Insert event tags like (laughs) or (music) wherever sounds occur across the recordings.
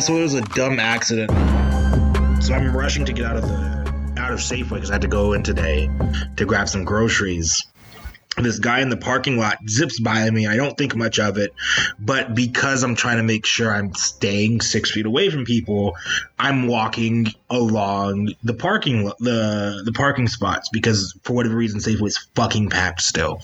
so it was a dumb accident. So I'm rushing to get out of the out of Safeway because I had to go in today to grab some groceries. This guy in the parking lot zips by me. I don't think much of it, but because I'm trying to make sure I'm staying six feet away from people, I'm walking along the parking the the parking spots because for whatever reason Safeway's fucking packed still.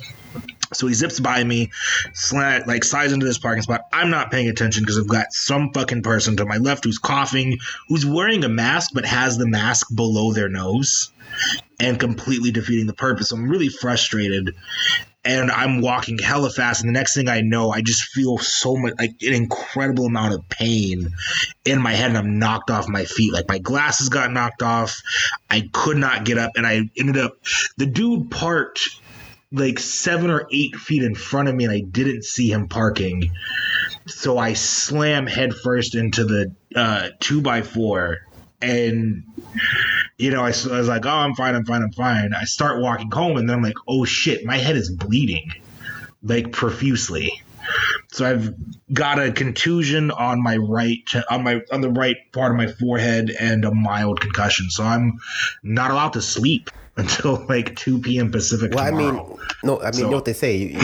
So he zips by me, slant like slides into this parking spot. I'm not paying attention because I've got some fucking person to my left who's coughing, who's wearing a mask but has the mask below their nose and completely defeating the purpose. I'm really frustrated. And I'm walking hella fast, and the next thing I know, I just feel so much like an incredible amount of pain in my head, and I'm knocked off my feet. Like my glasses got knocked off. I could not get up, and I ended up the dude parked like seven or eight feet in front of me and I didn't see him parking. So I slam headfirst into the uh, two by four. And, you know, I, I was like, oh, I'm fine, I'm fine, I'm fine. I start walking home and then I'm like, oh shit, my head is bleeding like profusely. So I've got a contusion on my right on my on the right part of my forehead and a mild concussion. So I'm not allowed to sleep (laughs) until like 2 p.m. Pacific. Well, tomorrow. I mean, no, I mean, so, you know what they say. You,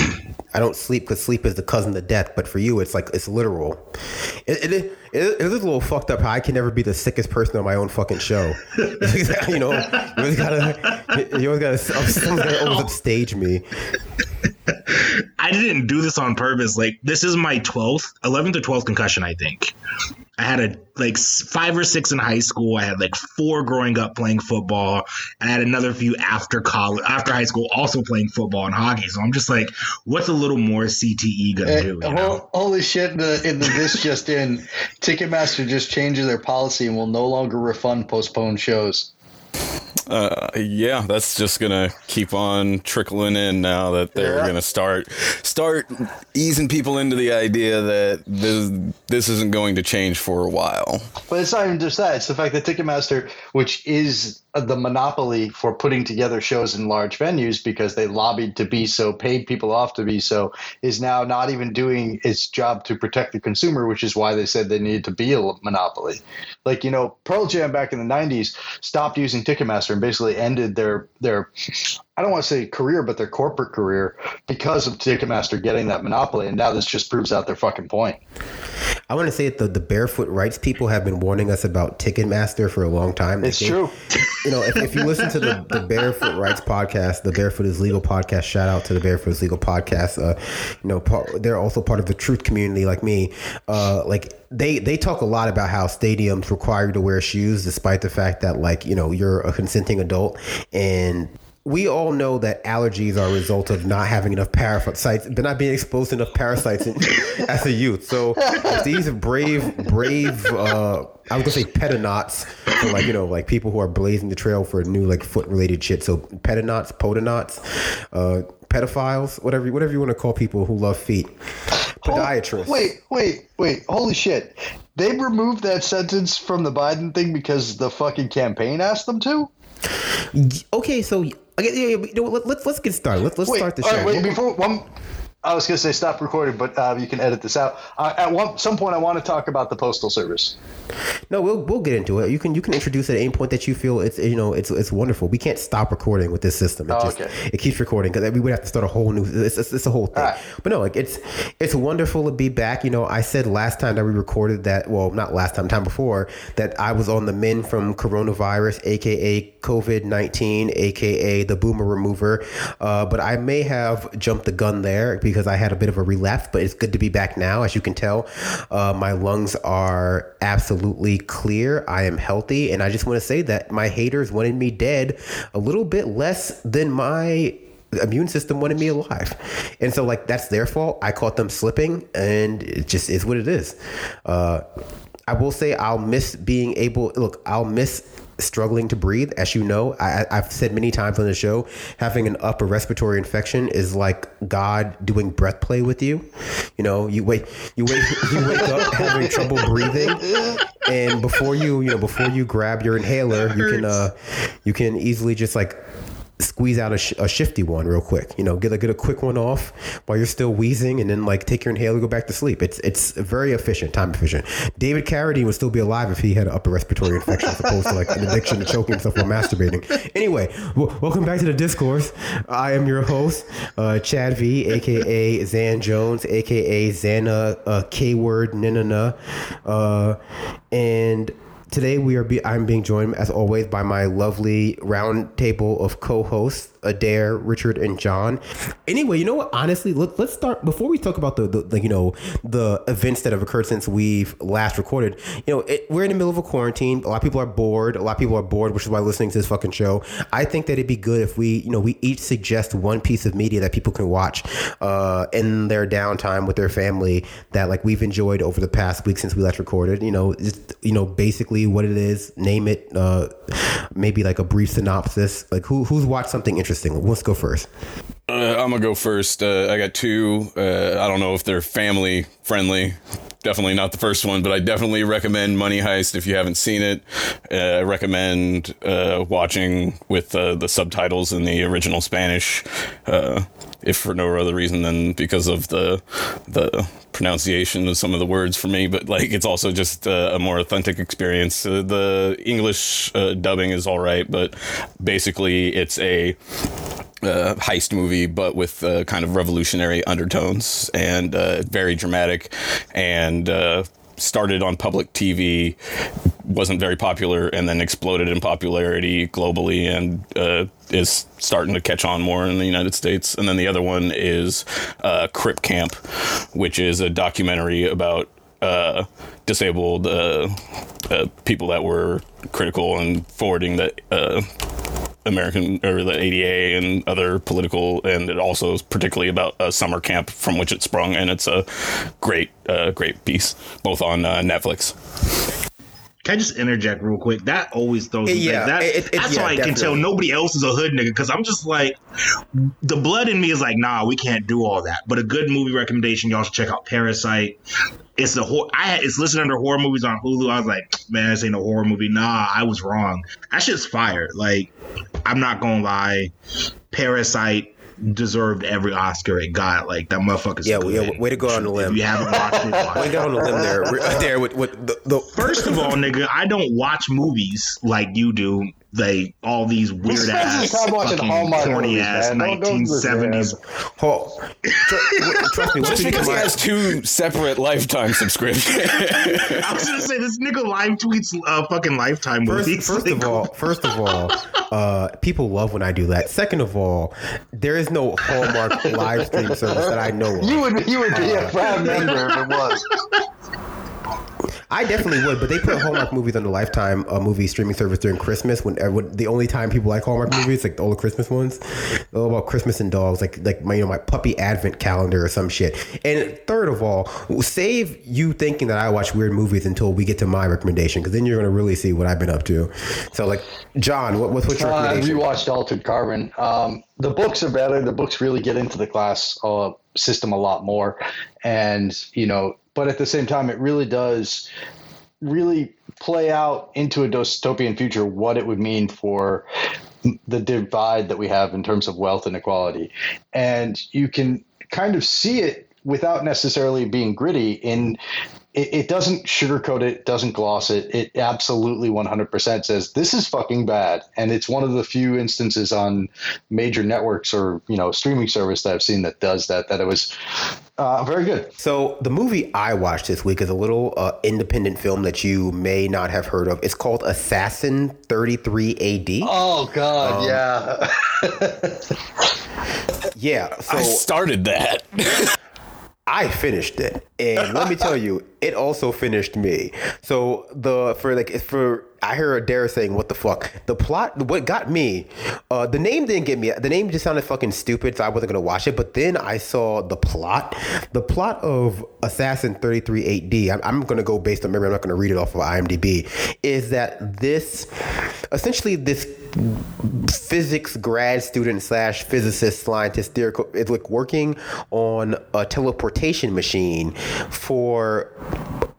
I don't sleep because sleep is the cousin of death. But for you, it's like it's literal. It, it, it, it is a little fucked up how I can never be the sickest person on my own fucking show. (laughs) you know, you always gotta, you always gotta, someone's gotta always upstage me. (laughs) I didn't do this on purpose. Like this is my 12th, 11th or 12th concussion, I think. I had a like five or six in high school. I had like four growing up playing football, I had another few after college, after high school, also playing football and hockey. So I'm just like, what's a little more CTE gonna hey, do? Holy shit! In the, in the this just in, Ticketmaster just changes their policy and will no longer refund postponed shows. Uh, yeah, that's just gonna keep on trickling in now that they're yeah. gonna start start easing people into the idea that this this isn't going to change for a while. But it's not even just that; it's the fact that Ticketmaster, which is Uh, the monopoly for putting together shows in large venues because they lobbied to be so, paid people off to be so, is now not even doing its job to protect the consumer, which is why they said they needed to be a monopoly. Like, you know, Pearl Jam back in the 90s stopped using Ticketmaster and basically ended their their I don't want to say career, but their corporate career because of Ticketmaster getting that monopoly. And now this just proves out their fucking point. I want to say that the, the barefoot rights people have been warning us about Ticketmaster for a long time. It's true. You know, if, if you listen to the, the Barefoot Rights podcast, the Barefoot is Legal podcast, shout out to the Barefoot is Legal podcast. Uh, you know, part, they're also part of the truth community like me. Uh, like they they talk a lot about how stadiums require you to wear shoes despite the fact that like you know you're a consenting adult and we all know that allergies are a result of not having enough parasites, but not being exposed to enough parasites in, (laughs) as a youth. So these brave, brave, uh, I was gonna say pedonauts, so like you know, like people who are blazing the trail for new like foot related shit. So pedonauts, podonauts, uh, pedophiles, whatever, whatever you want to call people who love feet. Podiatrists. Oh, wait, wait, wait! Holy shit! They removed that sentence from the Biden thing because the fucking campaign asked them to. Okay, so Okay, yeah, yeah, you know, let, us let's get started. Let's let's wait, start the show. Right, wait, before one, I was going to say stop recording, but uh, you can edit this out. Uh, at one some point, I want to talk about the postal service. No, we'll we'll get into it. You can you can introduce it at any point that you feel it's you know it's it's wonderful. We can't stop recording with this system. It oh, just okay. it keeps recording because we would have to start a whole new. It's, it's, it's a whole thing. Right. But no, like it's it's wonderful to be back. You know, I said last time that we recorded that. Well, not last time, time before that I was on the men from coronavirus, aka COVID nineteen, aka the boomer remover. Uh, but I may have jumped the gun there because I had a bit of a relapse, but it's good to be back now. As you can tell, uh, my lungs are absolutely clear. I am healthy. And I just want to say that my haters wanted me dead a little bit less than my immune system wanted me alive. And so, like, that's their fault. I caught them slipping, and it just is what it is. Uh, I will say I'll miss being able. Look, I'll miss struggling to breathe. As you know, I, have said many times on the show, having an upper respiratory infection is like God doing breath play with you. You know, you wait, you wait, (laughs) you wake up having trouble breathing, and before you, you know, before you grab your inhaler, you can, uh, you can easily just like squeeze out a, sh- a, shifty one real quick. You know, get a get a quick one off while you're still wheezing, and then like take your inhaler, go back to sleep. It's it's very efficient, time efficient. David Carradine would still be alive if he had an upper respiratory infection as opposed to like an addiction to choking himself while masturbating. Anyway, w- welcome back to the discourse. I am your host, uh, Chad V, aka Zan Jones, aka Xana uh, K word Ninana, uh, and Today we are. Be, I'm being joined as always by my lovely round table of co-hosts Adair, Richard, and John. Anyway, you know what? Honestly, let, us start before we talk about the, the, the, you know the events that have occurred since we've last recorded. You know, it, we're in the middle of a quarantine. A lot of people are bored. A lot of people are bored, which is why listening to this fucking show. I think that it'd be good if we you know we each suggest one piece of media that people can watch uh, in their downtime with their family that like we've enjoyed over the past week since we last recorded. You know, just you know basically what it is. Name it. Uh, maybe like a brief synopsis. Like who who's watched something interesting interesting. Let's go first. Uh, I'm gonna go first. Uh, I got two. Uh, I don't know if they're family friendly. Definitely not the first one, but I definitely recommend Money Heist if you haven't seen it. Uh, I recommend uh, watching with uh, the subtitles in the original Spanish, if for no other reason than because of the the pronunciation of some of the words for me. But like, it's also just a more authentic experience. the English dubbing is all right, but basically, it's a uh, heist movie, but with uh, kind of revolutionary undertones and uh, very dramatic and uh, started on public TV, wasn't very popular, and then exploded in popularity globally and uh, is starting to catch on more in the United States. And then the other one is uh, Crip Camp, which is a documentary about disabled people that were critical and forwarding the American or the ADA and other political, and it also is particularly about a summer camp from which it sprung, and it's a great, uh, great piece, both on uh, Netflix. Can I just interject real quick? That always throws me yeah, back. That, it, it, that's yeah, why I definitely. can tell nobody else is a hood nigga because I'm just like, the blood in me is like, nah, we can't do all that. But a good movie recommendation, y'all should check out Parasite. It's the horror. I had, it's listed under horror movies on Hulu. I was like, man, this ain't a horror movie. Nah, I was wrong. That shit's fire. Like, I'm not gonna lie. Parasite deserved every Oscar it got. Like that motherfucker's yeah, good. yeah. Way to go on the limb. If you haven't watched it, watch (laughs) way to go on the limb there. (laughs) There with, with the, the first of all, nigga, I don't watch movies like you do like all these weird ass fucking corny ass nineteen seventies. Oh, trust me, just because he has two separate lifetime subscriptions. (laughs) I was gonna say this nigga live tweets uh, fucking lifetime movies. First, first of all, first of all, uh, people love when I do that. Second of all, there is no Hallmark live stream service that I know of. You would you would be uh, a proud member if it was. I definitely would, but they put Hallmark (laughs) movies on the Lifetime uh, movie streaming service during Christmas. When, uh, when, the only time people like Hallmark movies, like all the Christmas ones, all about Christmas and dogs, like like my you know my puppy Advent calendar or some shit. And third of all, save you thinking that I watch weird movies until we get to my recommendation, because then you're gonna really see what I've been up to. So like, John, what, what's your uh, recommendation? I rewatched Altered Carbon. Um, the books are better. The books really get into the class uh, system a lot more, and you know but at the same time, it really does really play out into a dystopian future what it would mean for the divide that we have in terms of wealth inequality. And you can kind of see it without necessarily being gritty in it, it, doesn't sugarcoat it, doesn't gloss it. It absolutely 100% says this is fucking bad, and it's one of the few instances on major networks or you know streaming service that I've seen that does that. That it was uh, very good. So the movie I watched this week is a little uh, independent film that you may not have heard of. It's called Assassin 33 AD. Oh God, um, yeah. (laughs) yeah. So I started that. (laughs) I finished it, and let me tell you, it also finished me. So the for like for I heard Dara saying, "What the fuck?" The plot, what got me, uh, the name didn't get me. The name just sounded fucking stupid, so I wasn't gonna watch it. But then I saw the plot. The plot of Assassin 33 AD. I'm, I'm gonna go based on memory. I'm not gonna read it off of IMDb. Is that this essentially this physics grad student slash physicist scientist is like working on a teleportation machine for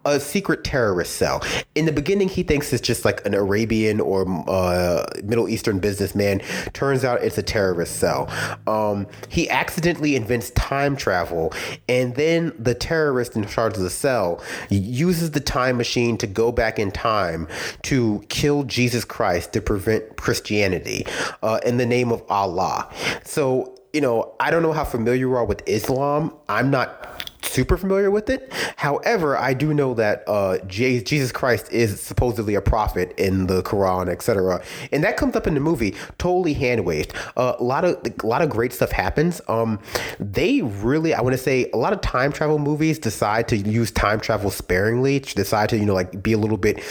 a secret terrorist cell. In the beginning, he thinks it's just like an Arabian or uh, Middle Eastern businessman. Turns out it's a terrorist cell. Um, he accidentally invents time travel, and then the terrorist in charge of the cell uses the time machine to go back in time to kill Jesus Christ to prevent Christianity uh, in the name of Allah. So, you know, I don't know how familiar you are with Islam. I'm not super familiar with it. However, I do know that uh, Jesus Christ is supposedly a prophet in the Quran, etc. And that comes up in the movie, totally hand waved. Uh, a lot of a lot of great stuff happens. Um, they really, I want to say, a lot of time travel movies decide to use time travel sparingly. Decide to you know like be a little bit,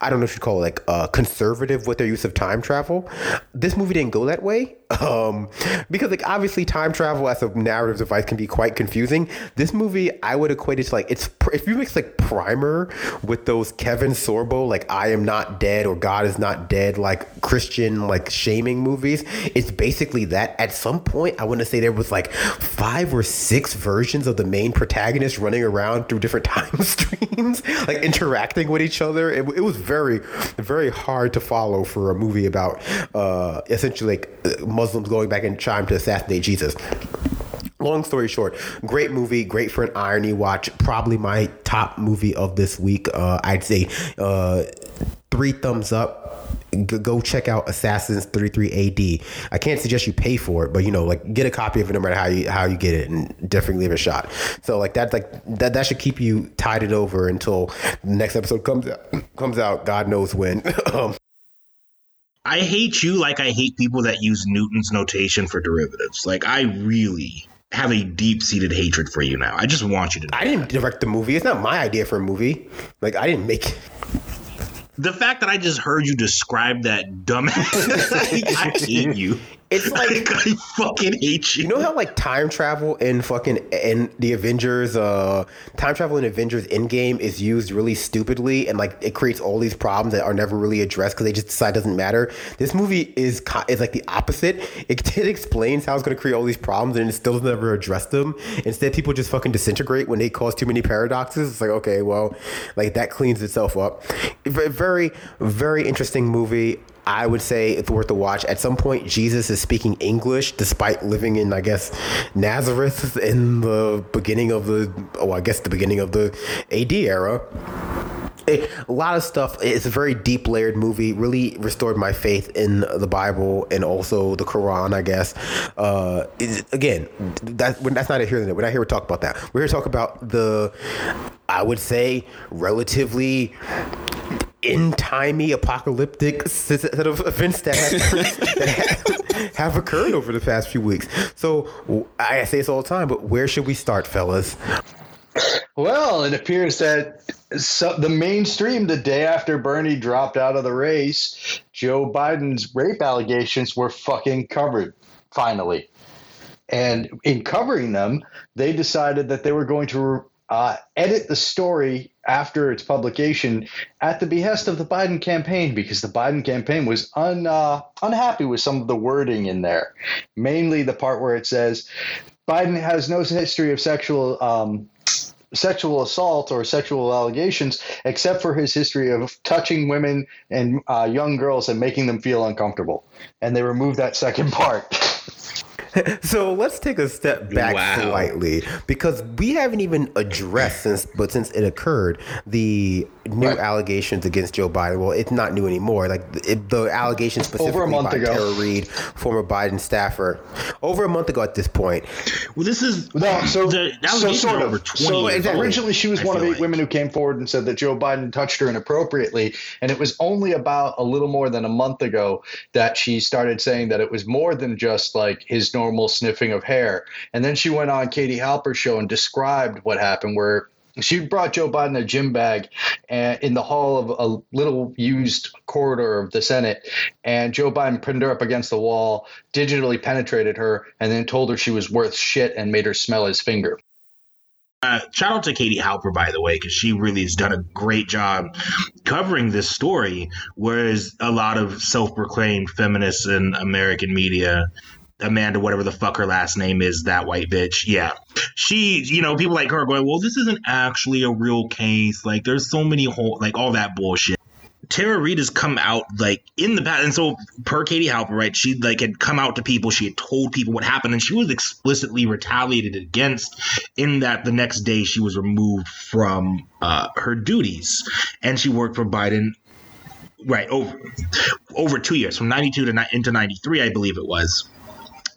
I don't know if you call it like uh, conservative with their use of time travel. This movie didn't go that way. Um, because like obviously time travel as a narrative device can be quite confusing. This movie I would equate it to like it's if you mix like Primer with those Kevin Sorbo like I am not dead or God is not dead like Christian like shaming movies. It's basically that. At some point, I want to say there was like five or six versions of the main protagonist running around through different (laughs) time streams, like interacting with each other. It, it was very very hard to follow for a movie about uh, essentially like Muslims going back in time to assassinate Jesus. Long story short, great movie, great for an irony watch. Probably my top movie of this week. Uh, I'd say uh, three thumbs up. Go check out Assassins 33 AD. I can't suggest you pay for it, but you know, like get a copy of it no matter how you how you get it, and definitely give it a shot. So like that's like that that should keep you tided over until the next episode comes out. Comes out, God knows when. (laughs) um, I hate you like I hate people that use Newton's notation for derivatives. Like I really have a deep seated hatred for you now. I just want you to. I didn't direct the movie. It's not my idea for a movie. Like I didn't make. The fact that I just heard you describe that dumbass, (laughs) I hate you. It's (laughs) like I fucking hate you. You know how like time travel in fucking in the Avengers, uh, time travel in Avengers Endgame is used really stupidly, and like it creates all these problems that are never really addressed because they just decide it doesn't matter. This movie is is like the opposite. It, (laughs) it explains how it's going to create all these problems, and it still doesn't ever address them. Instead, people just fucking disintegrate when they cause too many paradoxes. It's like okay, well, like that cleans itself up. Very, very interesting movie. I would say it's worth a watch. At some point, Jesus is speaking English despite living in, I guess, Nazareth in the beginning of the, oh, I guess the beginning of the AD era. a lot of stuff. It's a very deep layered movie. Really restored my faith in the Bible and also the Quran. I guess. Uh, again, that, that's not here. We're not here to talk about that. We're here to talk about the, I would say, relatively in timey apocalyptic set of events that, have, (laughs) that have, occurred over the past few weeks. So I say this all the time, but where should we start, fellas? Well, it appears that so the mainstream, the day after Bernie dropped out of the race, Joe Biden's rape allegations were fucking covered, finally. And in covering them, they decided that they were going to uh, edit the story after its publication at the behest of the Biden campaign because the Biden campaign was un, uh, unhappy with some of the wording in there. Mainly the part where it says Biden has no history of sexual. Um, sexual assault or sexual allegations, except for his history of touching women and uh, young girls and making them feel uncomfortable. And they removed that second (laughs) part. (laughs) so let's take a step back wow. slightly because we haven't even addressed since, but since it occurred, the new right. allegations against Joe Biden. Well, it's not new anymore. Like it, the allegations specifically over a month by ago. Tara Reade, former Biden staffer, over a month ago at this point. Well, this is no. So, the so sort of. so exactly. originally, she was I one of eight like. women who came forward and said that Joe Biden touched her inappropriately, and it was only about a little more than a month ago that she started saying that it was more than just like his normal sniffing of hair. And then she went on Katie Halper's show and described what happened, where she brought Joe Biden a gym bag and, in the hall of a little used corridor of the Senate. And Joe Biden pinned her up against the wall, digitally penetrated her, and then told her she was worth shit and made her smell his finger. Uh, shout out to Katie Halper, by the way, because she really has done a great job covering this story. Whereas a lot of self proclaimed feminists in American media Amanda, whatever the fuck her last name is, that white bitch. Yeah. She, you know, people like her going, well, this isn't actually a real case. Like, there's so many whole, like, all that bullshit. Tara Reade has come out like in the past, and so per Katie Halper, right? She like had come out to people, she had told people what happened, and she was explicitly retaliated against. In that the next day she was removed from uh, her duties, and she worked for Biden right over over two years from 92 to into 93 i believe it was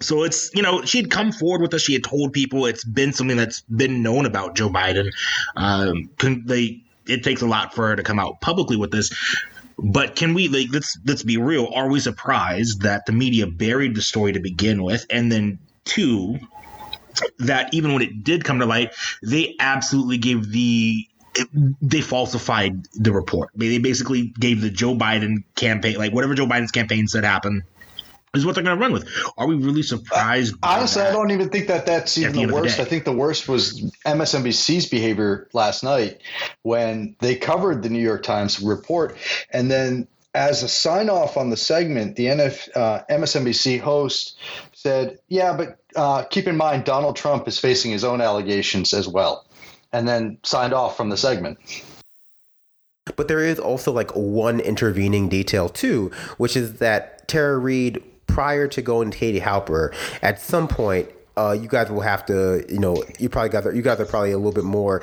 so it's you know she had come forward with us. She had told people it's been something that's been known about joe biden. Um can they it takes a lot for her to come out publicly with this but can we like let's let's be real. Are we surprised that the media buried the story to begin with? And then two that even when it did come to light they absolutely gave the they falsified the report. They basically gave the Joe Biden campaign, like whatever Joe Biden's campaign said happened, is what they're going to run with. Are we really surprised? Uh, honestly, I don't even think that that's even the, the worst. The I think the worst was MSNBC's behavior last night when they covered the New York Times report, and then as a sign off on the segment, the NF, uh, MSNBC host said, "Yeah, but uh, keep in mind Donald Trump is facing his own allegations as well." and then signed off from the segment. But there is also like one intervening detail too, which is that Tara Reade, prior to going to Katie Halper, at some point uh, you guys will have to, you know, you probably guys are, you guys are probably a little bit more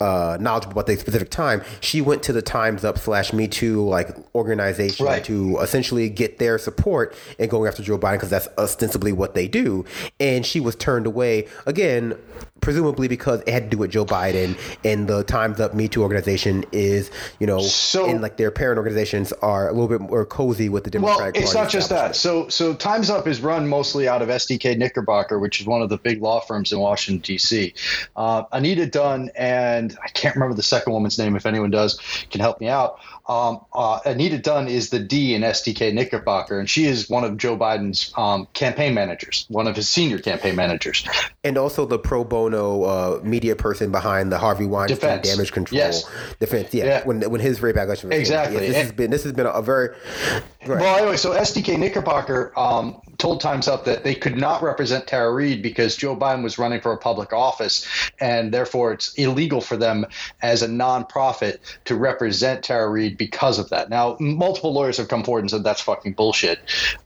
uh, knowledgeable about the specific time. She went to the Times Up slash Me Too like organization right. to essentially get their support in going after Joe Biden because that's ostensibly what they do. And she was turned away again, presumably because it had to do with Joe Biden. And the Times Up Me Too organization is, you know, so, and like their parent organizations are a little bit more cozy with the Democratic well, it's not just that. So so Times Up is run mostly out of SDK Knickerbocker, which is one of the big law firms in Washington, D.C. Uh, Anita Dunn and I can't remember the second woman's name. If anyone does, can help me out. Um, uh, Anita Dunn is the D in SDK Knickerbocker, and she is one of Joe Biden's um, campaign managers, one of his senior campaign managers. And also the pro bono uh, media person behind the Harvey Weinstein defense. damage control yes. defense. Yeah, yeah, when when his rape allegation exactly. Yeah, this and, has been this has been a, very right. well. Anyway, so SDK Knickerbocker um, told Times Up that they could not represent Tara Reade because Joe Biden was running for a public office, and therefore it's illegal for them as a nonprofit to represent Tara Reade because of that. Now, multiple lawyers have come forward and said that's fucking bullshit.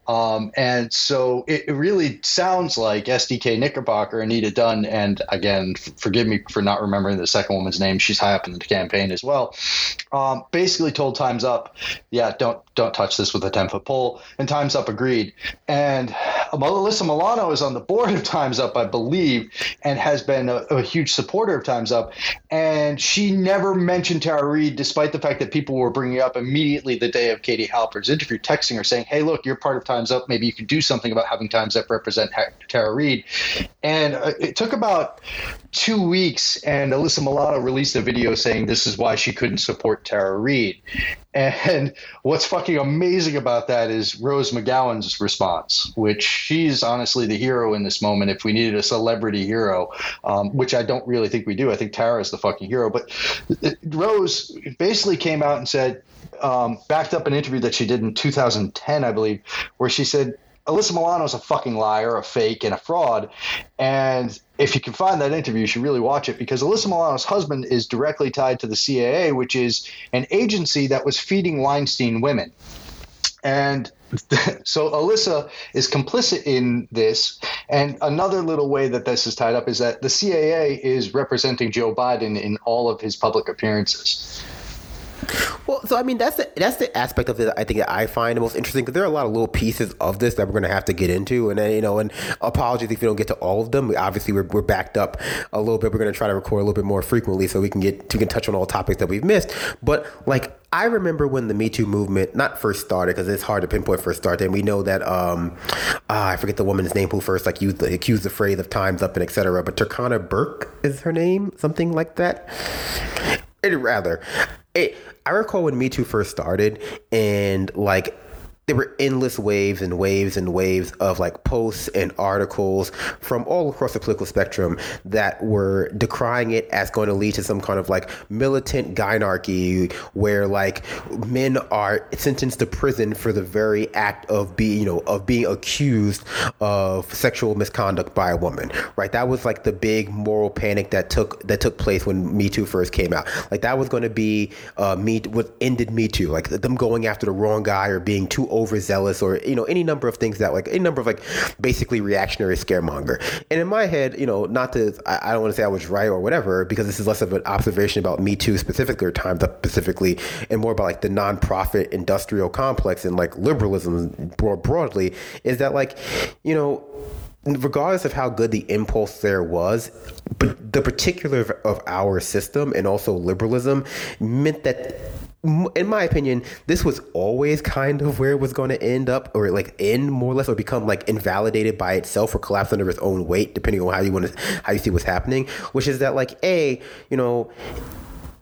Um, and so it, it, really sounds like SDK Knickerbocker, Anita Dunn, and again, f- forgive me for not remembering the second woman's name. She's high up in the campaign as well. Um, basically told Times Up, yeah, don't don't touch this with a ten foot pole. And Times Up agreed. And Melissa Milano is on the board of Times Up, I believe, and has been a, a huge supporter of Times Up. And she never mentioned Tara Reade, despite the fact that people were bringing up immediately the day of Katie Halper's interview, texting her saying, "Hey, look, you're part of Times Up. Maybe you could do something about having Times Up represent Tara Reade." And uh, it took about two weeks, and Alyssa Milano released a video saying this is why she couldn't support Tara Reade. And (laughs) what's fucking amazing about that is Rose McGowan's response, which she's honestly the hero in this moment. If we needed a celebrity hero, um, which I don't really think we do, I think Tara is the fucking hero. But Rose basically came out and said, um, backed up an interview that she did in 2010, I believe, where she said Alyssa Milano is a fucking liar, a fake, and a fraud. And if you can find that interview, you should really watch it because Alyssa Milano's husband is directly tied to the CAA, which is an agency that was feeding Weinstein women. And (laughs) so Alyssa is complicit in this. And another little way that this is tied up is that the CAA is representing Joe Biden in all of his public appearances. Well, so I mean that's the, that's the aspect of it I think that I find the most interesting because there are a lot of little pieces of this that we're going to have to get into, and you know, and apologies if we don't get to all of them. We, obviously, we're, we're backed up a little bit. We're going to try to record a little bit more frequently so we can get we can touch on all topics that we've missed. But like I remember when the Me Too movement not first started because it's hard to pinpoint first started, and we know that um, uh, I forget the woman's name who first like used the accused the phrase of times up and etc. But Turkana Burke is her name, something like that. It, rather, it, I recall when Me Too first started, and like there were endless waves and waves and waves of like posts and articles from all across the political spectrum that were decrying it as going to lead to some kind of like militant gynarchy where like men are sentenced to prison for the very act of being you know of being accused of sexual misconduct by a woman right? That was like the big moral panic that took that took place when me too first came out. Like that was going to be uh me what ended me too like them going after the wrong guy or being too overzealous or you know any number of things that like any number of like basically reactionary scaremonger. And in my head, you know, not to I, I don't want to say I was right or whatever because this is less of an observation about Me Too specifically or Times Up specifically, and more about like the nonprofit industrial complex and like liberalism more broadly. Is that like you know regardless of how good the impulse there was, but the particular of our system and also liberalism meant that in my opinion, this was always kind of where it was going to end up, or like end more or less, or become like invalidated by itself or collapse under its own weight, depending on how you want to how you see what's happening. Which is that like a you know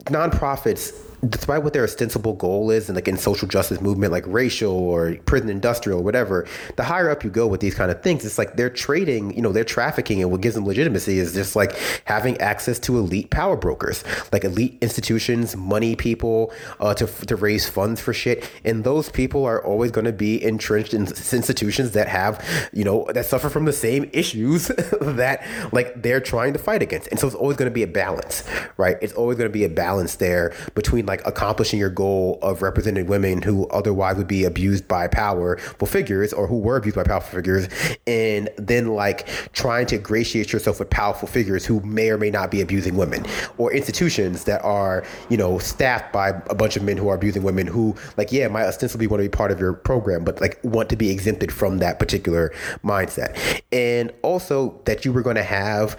nonprofits despite what their ostensible goal is and like in social justice movement like racial or prison industrial or whatever the higher up you go with these kind of things it's like they're trading you know they're trafficking and what gives them legitimacy is just like having access to elite power brokers like elite institutions money people uh, to, to raise funds for shit. And those people are always going to be entrenched in institutions that have you know that suffer from the same issues (laughs) that like they're trying to fight against. And so it's always going to be a balance right? It's always going to be a balance there between like accomplishing your goal of representing women who otherwise would be abused by powerful figures or who were abused by powerful figures, and then like trying to ingratiate yourself with powerful figures who may or may not be abusing women, or institutions that are you know staffed by a bunch of men who are abusing women who like yeah might ostensibly want to be part of your program, but like want to be exempted from that particular mindset, and also that you were going to have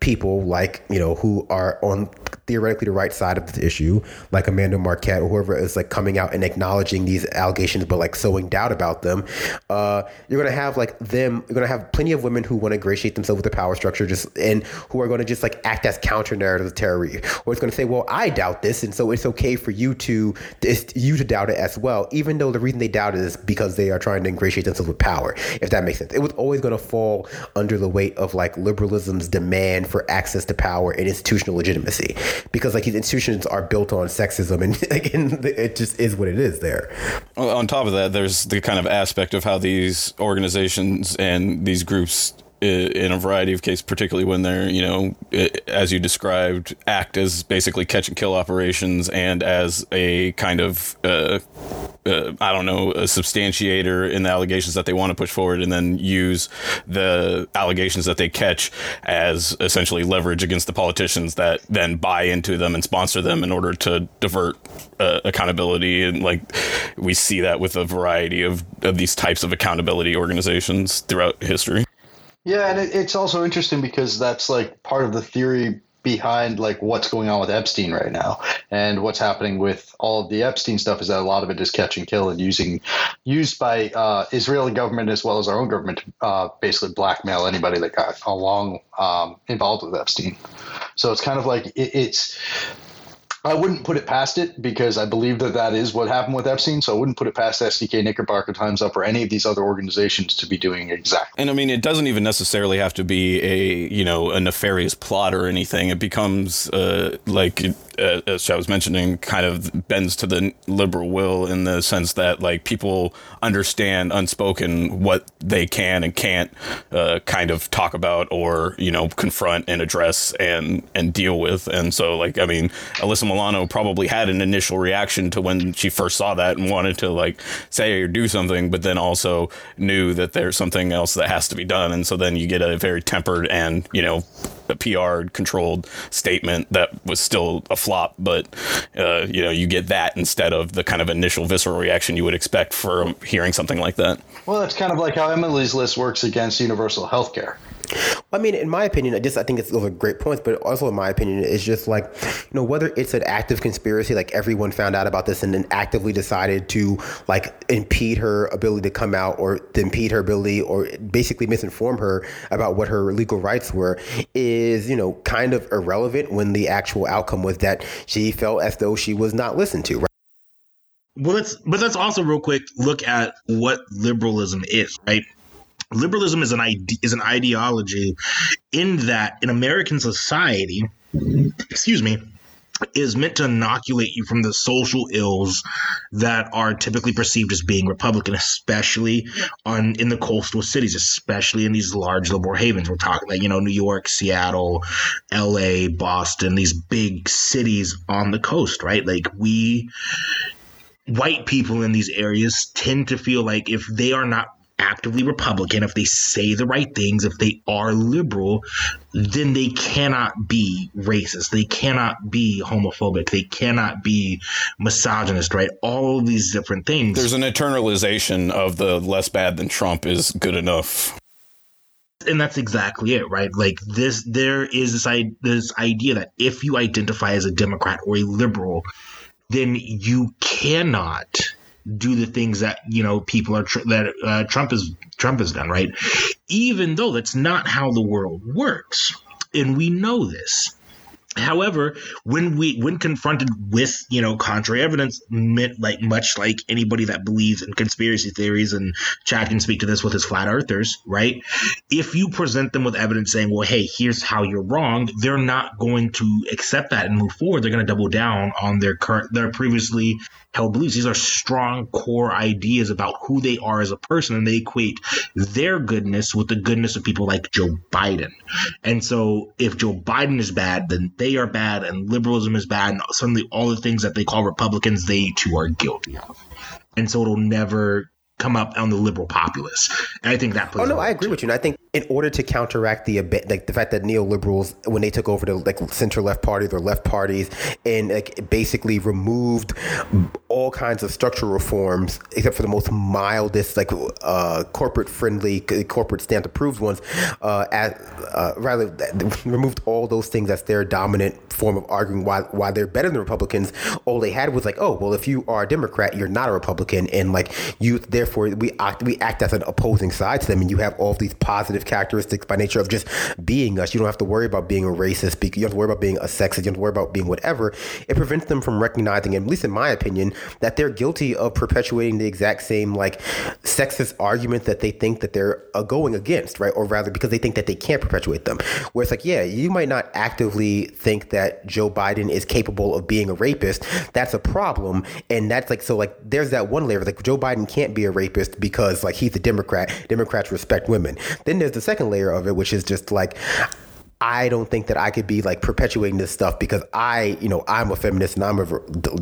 people like you know who are on theoretically the right side of the issue, like Amanda Marcotte or whoever is like coming out and acknowledging these allegations, but like sowing doubt about them. Uh, you're gonna have like them. You're gonna have plenty of women who want to ingratiate themselves with the power structure, just and who are to just like act as counter narratives of terror. Or it's to say, well, I doubt this, and so it's okay for you to you to doubt it as well, even though the reason they doubt it is because they are trying to ingratiate themselves with power. If that makes sense, it was always to fall under the weight of like liberalism's demand for access to power and institutional legitimacy because like these institutions are built on sexism and, (laughs) and it just is what it is there. Well, on top of that, there's the kind of aspect of how these organizations and these groups in a variety of cases, particularly when they're, you know, as you described, act as basically catch and kill operations and as a kind of, uh, uh, I don't know, a substantiator in the allegations that they want to push forward and then use the allegations that they catch as essentially leverage against the politicians that then buy into them and sponsor them in order to divert uh, accountability. And like we see that with a variety of, of these types of accountability organizations throughout history. Yeah, and it, it's also interesting because that's like part of the theory behind like what's going on with Epstein right now and what's happening with all of the Epstein stuff is that a lot of it is catch and kill and using used by uh, Israeli government as well as our own government to uh, basically blackmail anybody that got along um, involved with Epstein. So it's kind of like it, it's I wouldn't put it past it because I believe that that is what happened with Epstein. So I wouldn't put it past SDK, Knickerbocker, Times Up, or any of these other organizations to be doing exactly. And I mean, it doesn't even necessarily have to be a you know a nefarious plot or anything. It becomes uh, like uh, as I was mentioning, kind of bends to the liberal will in the sense that like people understand unspoken what they can and can't uh, kind of talk about or you know confront and address and and deal with. And so like I mean, Alyssa Milano probably had an initial reaction to when she first saw that and wanted to like say or do something, but then also knew that there's something else that has to be done. And so then you get a very tempered and, you know, a PR controlled statement that was still a flop, but uh, you know you get that instead of the kind of initial visceral reaction you would expect for hearing something like that. Well, that's kind of like how Emily's list works against universal health care. I mean, in my opinion, I just I think it's those are great points, but also in my opinion, it's just like you know whether it's an active conspiracy, like everyone found out about this and then actively decided to like impede her ability to come out or to impede her ability or basically misinform her about what her legal rights were, is you know kind of irrelevant when the actual outcome was that she felt as though she was not listened to. Right? well, let's but let's also real quick look at what liberalism is, right? Liberalism is an ide- is an ideology in that in American society, excuse me, is meant to inoculate you from the social ills that are typically perceived as being Republican, especially on in the coastal cities, especially in these large liberal havens. We're talking like you know New York, Seattle, L.A., Boston, these big cities on the coast, right? Like we white people in these areas tend to feel like if they are not actively Republican, if they say the right things, if they are liberal, then they cannot be racist. They cannot be homophobic. They cannot be misogynist, right? All of these different things. There's an internalization of the less bad than Trump is good enough. And that's exactly it, right? Like this, there is this, this idea that if you identify as a Democrat or a liberal, then you cannot do the things that you know people are tr- that uh, Trump is Trump has done, right? Even though that's not how the world works, and we know this. However, when we when confronted with you know contrary evidence, meant like much like anybody that believes in conspiracy theories, and Chad can speak to this with his flat earthers, right? If you present them with evidence saying, "Well, hey, here's how you're wrong," they're not going to accept that and move forward. They're going to double down on their current, their previously held beliefs. These are strong core ideas about who they are as a person, and they equate their goodness with the goodness of people like Joe Biden. And so, if Joe Biden is bad, then they are bad, and liberalism is bad, and suddenly all the things that they call Republicans, they too are guilty of. And so, it'll never come up on the liberal populace. And I think that. oh no, I agree with you. And I think in order to counteract the like the fact that neoliberals, when they took over the like center left parties or left parties, and like basically removed all kinds of structural reforms, except for the most mildest, like uh, corporate friendly, corporate stamp approved ones, uh, at, uh, rather removed all those things as their dominant form of arguing why why they're better than Republicans. All they had was like, oh well, if you are a Democrat, you're not a Republican, and like you therefore we act we act as an opposing side to them, and you have all these positive characteristics by nature of just being us. You don't have to worry about being a racist. You don't have to worry about being a sexist. You don't have to worry about being whatever. It prevents them from recognizing, at least in my opinion, that they're guilty of perpetuating the exact same like sexist argument that they think that they're uh, going against, right? Or rather, because they think that they can't perpetuate them. Where it's like, yeah, you might not actively think that Joe Biden is capable of being a rapist. That's a problem, and that's like so like there's that one layer like Joe Biden can't be a rapist because like he's a Democrat. Democrats respect women. Then there's the second layer of it, which is just like I don't think that I could be like perpetuating this stuff because I, you know, I'm a feminist and I'm a,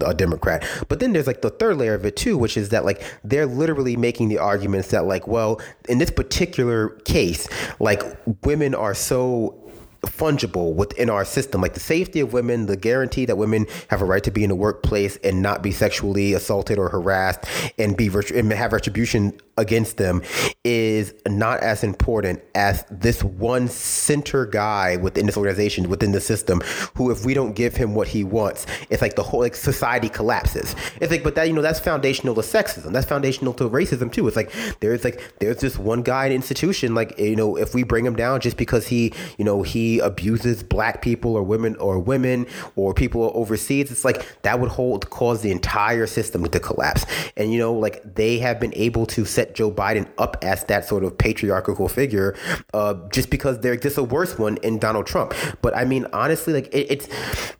a, Democrat. But then there's like the third layer of it too, which is that like they're literally making the arguments that like, well, in this particular case, like women are so fungible within our system. Like the safety of women the guarantee that women have a right to be in the workplace and not be sexually assaulted or harassed and be and have retribution against them is not as important as this one center guy within this organization within the system who if we don't give him what he wants it's like the whole like society collapses. It's like but that you know that's foundational to sexism. That's foundational to racism too. It's like there's like there's this one guy in institution like you know if we bring him down just because he you know he abuses black people or women or women or people overseas, it's like that would hold cause the entire system to collapse. And you know, like they have been able to set Joe Biden up as that sort of patriarchal figure, uh, just because there exists a worse one in Donald Trump. But I mean, honestly, like it, it's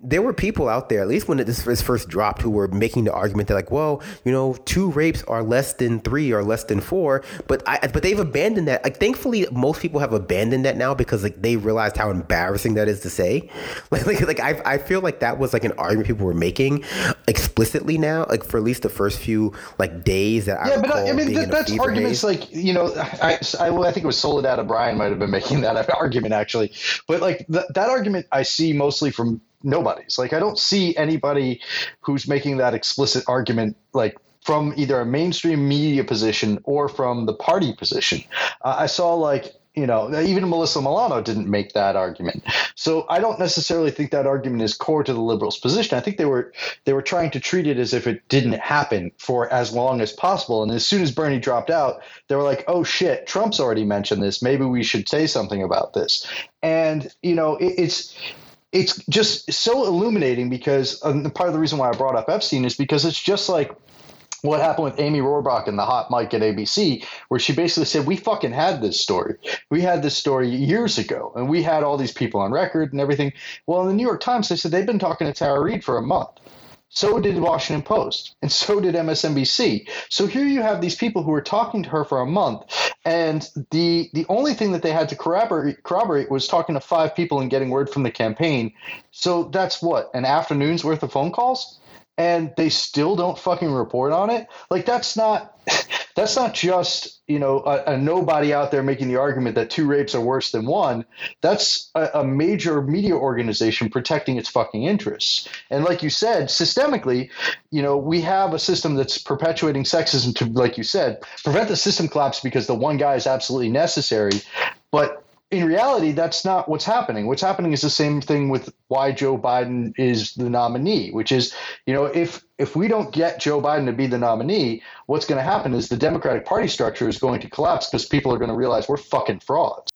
there were people out there, at least when this was first dropped, who were making the argument that like, well, you know, two rapes are less than three or less than four. But I, but they've abandoned that. Like, thankfully, most people have abandoned that now because like they realized how embarrassing that is to say. (laughs) Like, like, like I, I feel like that was like an argument people were making explicitly now, like for at least the first few like days that yeah, I Yeah, but I mean that, that's arguments like you know I, I, I think it was Soledad O'Brien might have been making that (laughs) argument actually, but like th- that argument I see mostly from nobody's. Like I don't see anybody who's making that explicit argument like from either a mainstream media position or from the party position. Uh, I saw like you know, even Melissa Milano didn't make that argument. So I don't necessarily think that argument is core to the liberals' position. I think they were they were trying to treat it as if it didn't happen for as long as possible. And as soon as Bernie dropped out, they were like, "Oh shit, Trump's already mentioned this. Maybe we should say something about this." And you know, it, it's it's just so illuminating because um, part of the reason why I brought up Epstein is because it's just like what happened with Amy Robach and the hot mic at ABC, where she basically said, We fucking had this story. We had this story years ago, and we had all these people on record and everything. Well, in the New York Times, they said they've been talking to Tara Reade for a month. So did Washington Post, and so did MSNBC. So here you have these people who were talking to her for a month, and the the only thing that they had to corroborate, corroborate was talking to five people and getting word from the campaign. So that's what an afternoon's worth of phone calls and they still don't fucking report on it like that's not (laughs) that's not just you know a, a, nobody out there making the argument that two rapes are worse than one. That's a, a, major media organization protecting its fucking interests. And like you said systemically you know we have a system that's perpetuating sexism to like you said prevent the system collapse because the one guy is absolutely necessary. But in reality, that's not what's happening. What's happening is the same thing with why Joe Biden is the nominee, which is, you know, if if we don't get Joe Biden to be the nominee, what's going to happen is the Democratic Party structure is going to collapse because people are going to realize we're fucking frauds.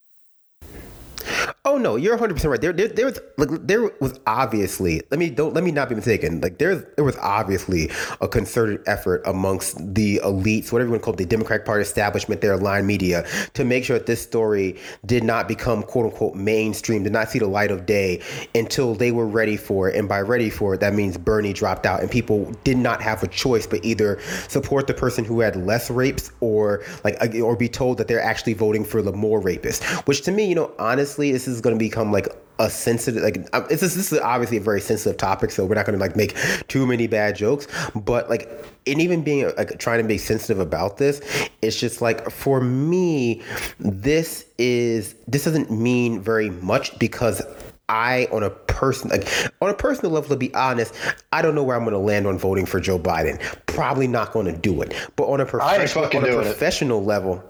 Oh no, you're 100 percent right. There, there, there was like there was obviously. Let me don't let me not be mistaken. Like there, there was obviously a concerted effort amongst the elites, whatever you want to call it, the Democratic Party establishment, their aligned media, to make sure that this story did not become quote unquote mainstream, did not see the light of day until they were ready for it. And by ready for it, that means Bernie dropped out, and people did not have a choice but either support the person who had less rapes, or like or be told that they're actually voting for the more rapist. Which to me, you know, honestly, this is is going to become like a sensitive like uh, it's just, this is obviously a very sensitive topic so we're not going to like make too many bad jokes but like and even being like trying to be sensitive about this it's just like for me this is this doesn't mean very much because I, on a person, like, on a personal level, to be honest, I don't know where I'm going to land on voting for Joe Biden. Probably not going to do it. But on a, prof- on a professional level,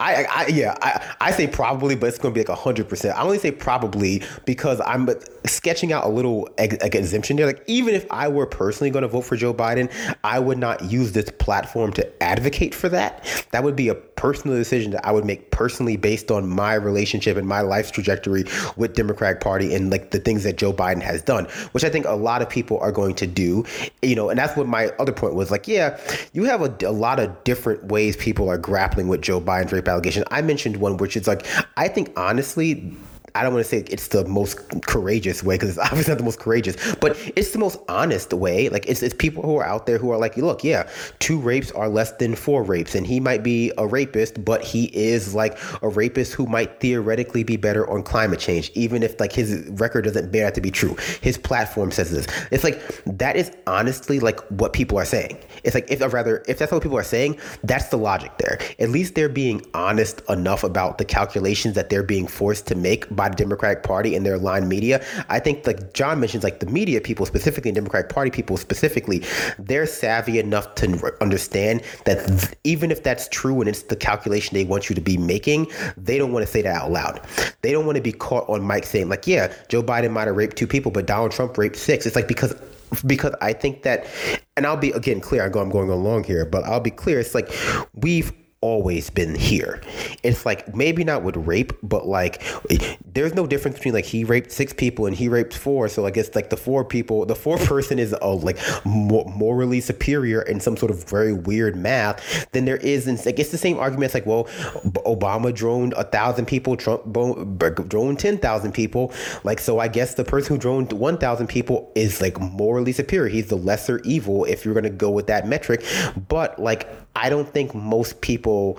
I, I yeah, I, I say probably, but it's going to be like hundred percent. I only say probably because I'm sketching out a little like exemption there. Like even if I were personally going to vote for Joe Biden, I would not use this platform to advocate for that. That would be a personal decision that I would make personally based on my relationship and my life's trajectory with Democratic Party and like the things that Joe Biden has done, which I think a lot of people are going to do. You know, and that's what my other point was. Like, yeah, you have a, a lot of different ways people are grappling with Joe Rape allegation. I mentioned one which is like I think honestly I don't want to say it's the most courageous way because it's (laughs) obviously not the most courageous, but it's the most honest way. Like it's, it's people who are out there who are like, look, yeah, two rapes are less than four rapes, and he might be a rapist, but he is like a rapist who might theoretically be better on climate change, even if like his record doesn't bear that to be true. His platform says this. It's like that is honestly like what people are saying. It's like if or rather if that's what people are saying, that's the logic there. At least they're being honest enough about the calculations that they're being forced to make by Democratic Party and their aligned media. I think, like John mentions, like the media people, specifically and Democratic Party people, specifically, they're savvy enough to understand that th- even if that's true and it's the calculation they want you to be making, they don't want to say that out loud. They don't want to be caught on mic saying, like, yeah, Joe Biden might have raped two people, but Donald Trump raped six. It's like because because I think that, and I'll be again clear. I go, I'm going along here, but I'll be clear. It's like we've always been here. It's like maybe not with rape, but like there's no difference between like he raped six people and he raped four. So I guess like the four people, the four (laughs) person is uh, like morally superior in some sort of very weird math than there is. In, like it's the same argument. It's like well, Obama droned a thousand people, Trump droned ten thousand people. Like so, I guess the person who droned one thousand people is like morally superior. He's the lesser evil if you're gonna go with that metric. But like I don't think most people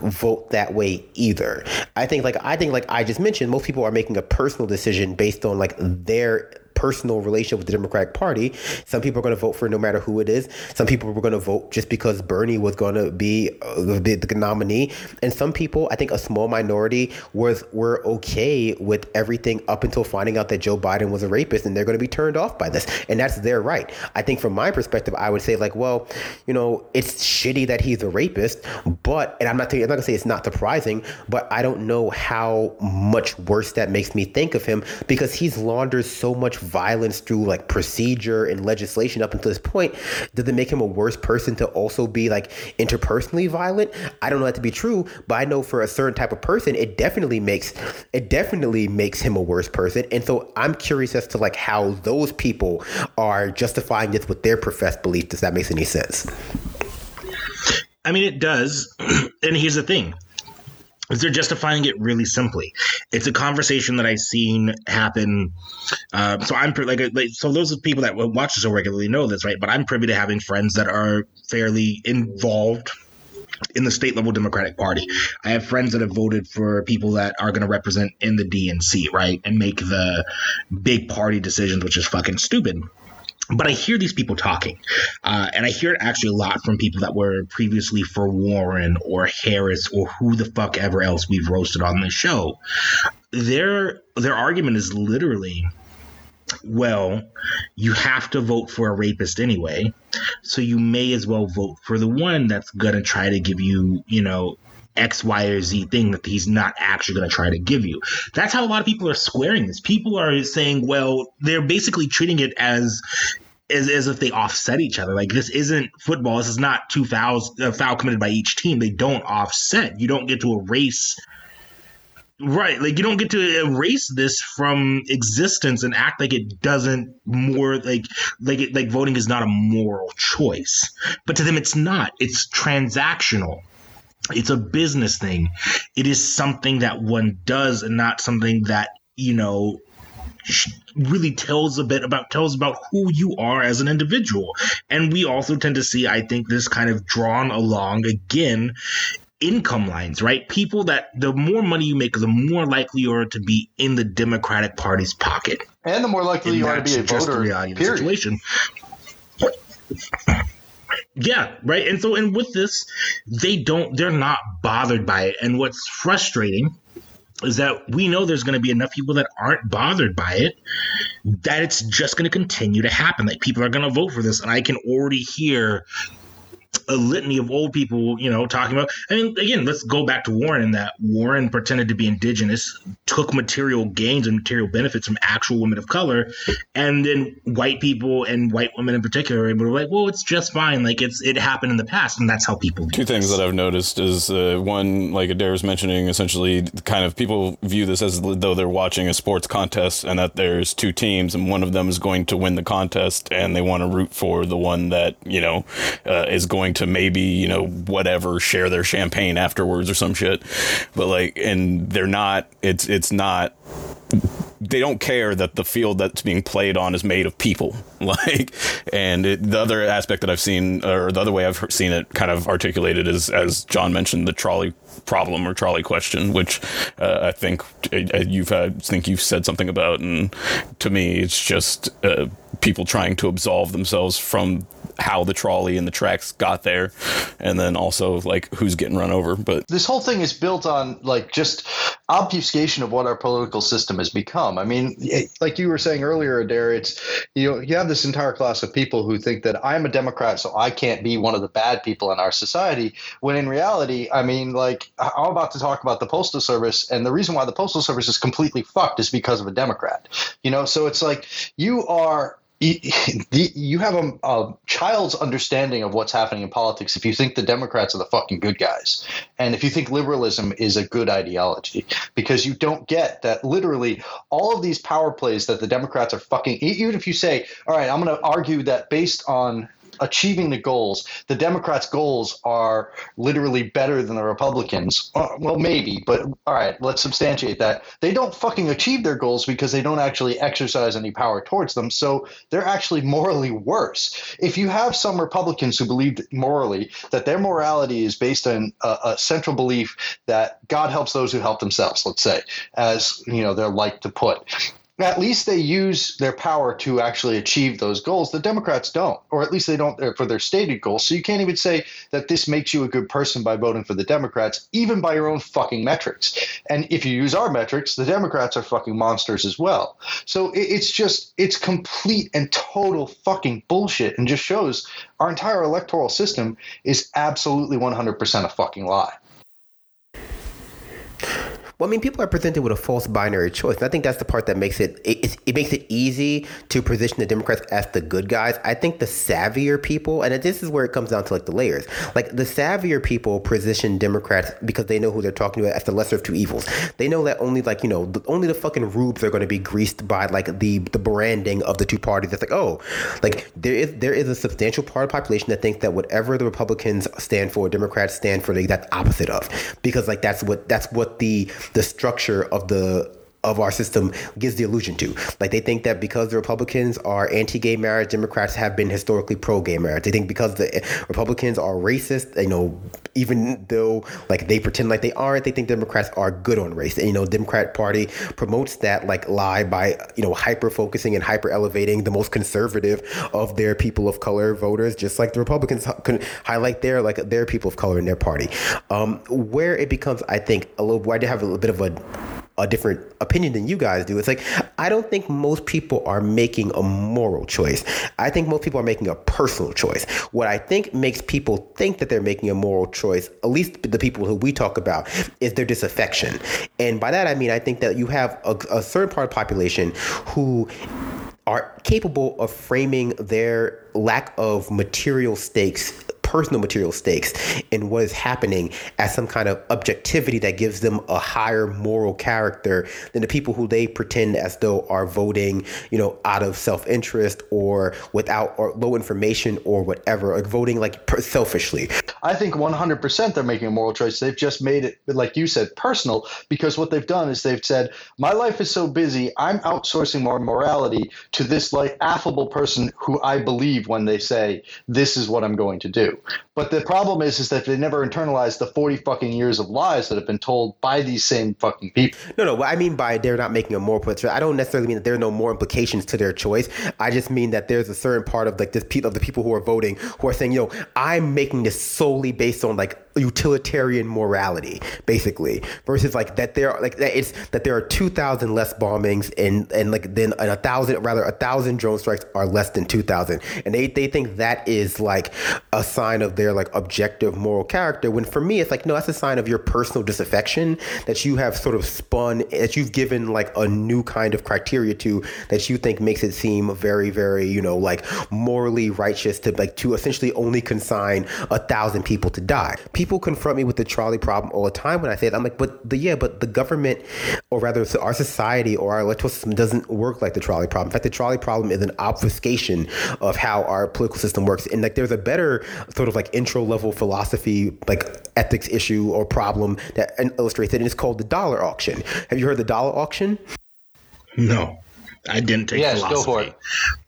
vote that way either. I think like I think like I just mentioned, most people are making a personal decision based on like their personal relationship with the Democratic Party. Some people are going to vote for no matter who it is. Some people were going to vote just because Bernie was going to be uh, the, nominee, and some people, I think a small minority, was were okay with everything up until finding out that Joe Biden was a rapist, and they're going to be turned off by this, and that's their right. I think from my perspective, I would say like, well, you know, it's shitty that he's a rapist, but and I'm not I'm not to say it's not surprising, but I don't know how much worse that makes me think of him because he's laundered so much violence through like procedure and legislation up until this point, does it make him a worse person to also be like interpersonally violent? I don't know that to be true, but I know for a certain type of person, it definitely makes it definitely makes him a worse person. And so I'm curious as to like how those people are justifying this with their professed belief. Does that make any sense? I mean, it does. (clears throat) and here's the thing is they're justifying it really simply. It's a conversation that I've seen happen. Uh, so I'm like, like, so those of people that watch show regularly know this, right? But I'm privy to having friends that are fairly involved in the state level Democratic Party. I have friends that have voted for people that are going to represent in the DNC, right, and make the big party decisions, which is fucking stupid but I hear these people talking, uh, and I hear it actually a lot from people that were previously for Warren or Harris or who the fuck ever else we've roasted on this show. Their their argument is literally, well, you have to vote for a rapist anyway, so you may as well vote for the one that's gonna try to give you, you know, X, Y, or Z thing that he's not actually going to try to give you. That's how a lot of people are squaring this. People are saying, well, they're basically treating it as as, as if they offset each other. Like this isn't football. This is not two fouls a foul committed by each team. They don't offset. You don't get to erase. Right, like you don't get to erase this from existence and act like it doesn't more like like it, like voting is not a moral choice. But to them, it's not. It's transactional it's a business thing. It is something that one does and not something that, you know, really tells a bit about tells about who you are as an individual. And we also tend to see, I think, this kind of drawn along again income lines, right? People that the more money you make, the more likely you are to be in the Democratic Party's pocket. And the more likely and you are to be a voter. The reality the situation. Yeah, right. And so, and with this, they don't, they're not bothered by it. And what's frustrating is that we know there's going to be enough people that aren't bothered by it that it's just going to continue to happen. Like people are going to vote for this. And I can already hear a litany of old people, you know, talking about. I mean, again, let's go back to Warren and that Warren pretended to be indigenous, took material gains and material benefits from actual women of color, and then white people and white women in particular were like, well, it's just fine. Like it's it happened in the past, and that's how people. Two things that I've noticed is uh, one, like Adair was mentioning, essentially, kind of people view this as though they're watching a sports contest, and that there's two teams, and one of them is going to win the contest, and they want to root for the one that you know uh, is going to maybe you know whatever share their champagne afterwards or some shit. But like and they're not it's it's not they don't care that the field that's being played on is made of people. (laughs) Like and it, the other aspect that i've seen or the other way i've seen it kind of articulated is as john mentioned the trolley problem or trolley question which uh, i think uh, you've had, I think you've said something about. And to me it's just uh, people trying to absolve themselves from how the trolley and the tracks got there and then also like who's getting run over but this whole thing is built on like just obfuscation of what our political system has become. I mean like you were saying earlier Adair, it's you know you have this entire class of people who think that i'm a democrat so i can't be one of the bad people in our society when in reality i mean like i'm about to talk about the postal service and the reason why the postal service is completely fucked is because of a democrat. You know so it's like you are you have a, a, child's understanding of what's happening in politics if you think the Democrats are the fucking good guys, and if you think liberalism is a good ideology, because you don't get that literally all of these power plays that the Democrats are fucking. Even if you say, all right, I'm going to argue that based on achieving the goals. The Democrats' goals are literally better than the Republicans. Uh, well, maybe, but all right, let's substantiate that. They don't fucking achieve their goals because they don't actually exercise any power towards them. So they're actually (laughs) morally worse. If you have some Republicans who believe morally that their morality is based on a, a central belief that God helps those who help themselves, let's say, as you know they're like to put at least they use their power to actually achieve those goals. The Democrats don't, or at least they don't uh, for their stated goals. So you can't even say that this makes you a good person by voting for the Democrats, even by your own fucking metrics. And if you use our metrics, the Democrats are fucking monsters as well. So it's just, it's complete and total fucking bullshit and just shows our entire electoral system is absolutely 100% a fucking lie. Well, I mean, people are presented with a false binary choice. And I think that's the part that makes it, it, it makes it easy to position the Democrats as the good guys. I think the savvier people, and this is where it comes down to like the layers. Like the savvier people position Democrats because they know who they're talking to as the lesser of two evils. They know that only like you know the, only the fucking rubes are going to be greased by like the the branding of the two parties. That's like oh, like there is there is a substantial part of the population that thinks that whatever the Republicans stand for, Democrats stand for the exact opposite of, because like that's what that's what the the structure of the of our system gives the illusion to. Like they think that because the Republicans are anti-gay marriage, Democrats have been historically pro-gay marriage. They think because the Republicans are racist, you know, even though like they pretend like they aren't, they think Democrats are good on race. And you know, Democrat Party promotes that like lie by you know hyper focusing and hyper elevating the most conservative of their people of color voters, just like the Republicans can highlight their like their people of color in their party. Um, where it becomes, I think, a little. I did have a little bit of a a different opinion than you guys do. It's like I don't think most people are making a moral choice. I think most people are making a personal choice. What I think makes people think that they're making a moral choice, at least the people who we talk about, is their disaffection. And by that I mean I think that you have a, a certain part of the population who are capable of framing their lack of material stakes personal material stakes in what is happening as some kind of objectivity that gives them a higher moral character than the people who they pretend as though are voting, you know, out of self-interest or without or low information or whatever, like voting like selfishly. I think 100% they're making a moral choice. They've just made it, like you said, personal because what they've done is they've said, "My life is so busy, I'm outsourcing more morality to this like affable person who I believe when they say this is what I'm going to do." But the problem is, is that they never internalized the forty fucking years of lies that have been told by these same fucking people. No, no. What I mean by they're not making a moral choice, I don't necessarily mean that there are no more implications to their choice. I just mean that there's a certain part of like this of the people who are voting who are saying, "Yo, I'm making this solely based on like utilitarian morality, basically, versus like that there like that it's that there are two thousand less bombings and and like then a thousand rather a thousand drone strikes are less than two thousand, and they they think that is like a sign of their like objective moral character. When for me, it's like no, that's a sign of your personal disaffection that you have sort of spun that you've given like a new kind of criteria to that you think makes it seem very very you know like morally righteous to like to essentially only consign a thousand people to die. People people confront me with the trolley problem all the time when I say it. I'm like, but the yeah, but the government, or rather our society or our electoral system doesn't work like the trolley problem. In fact, the trolley problem is an obfuscation of how our political system works. And like, there's a better sort of like intro level philosophy, like ethics issue or problem that illustrates it, and it's called the dollar auction. Have you heard the dollar auction? No. I didn't take yes, philosophy. Go for it.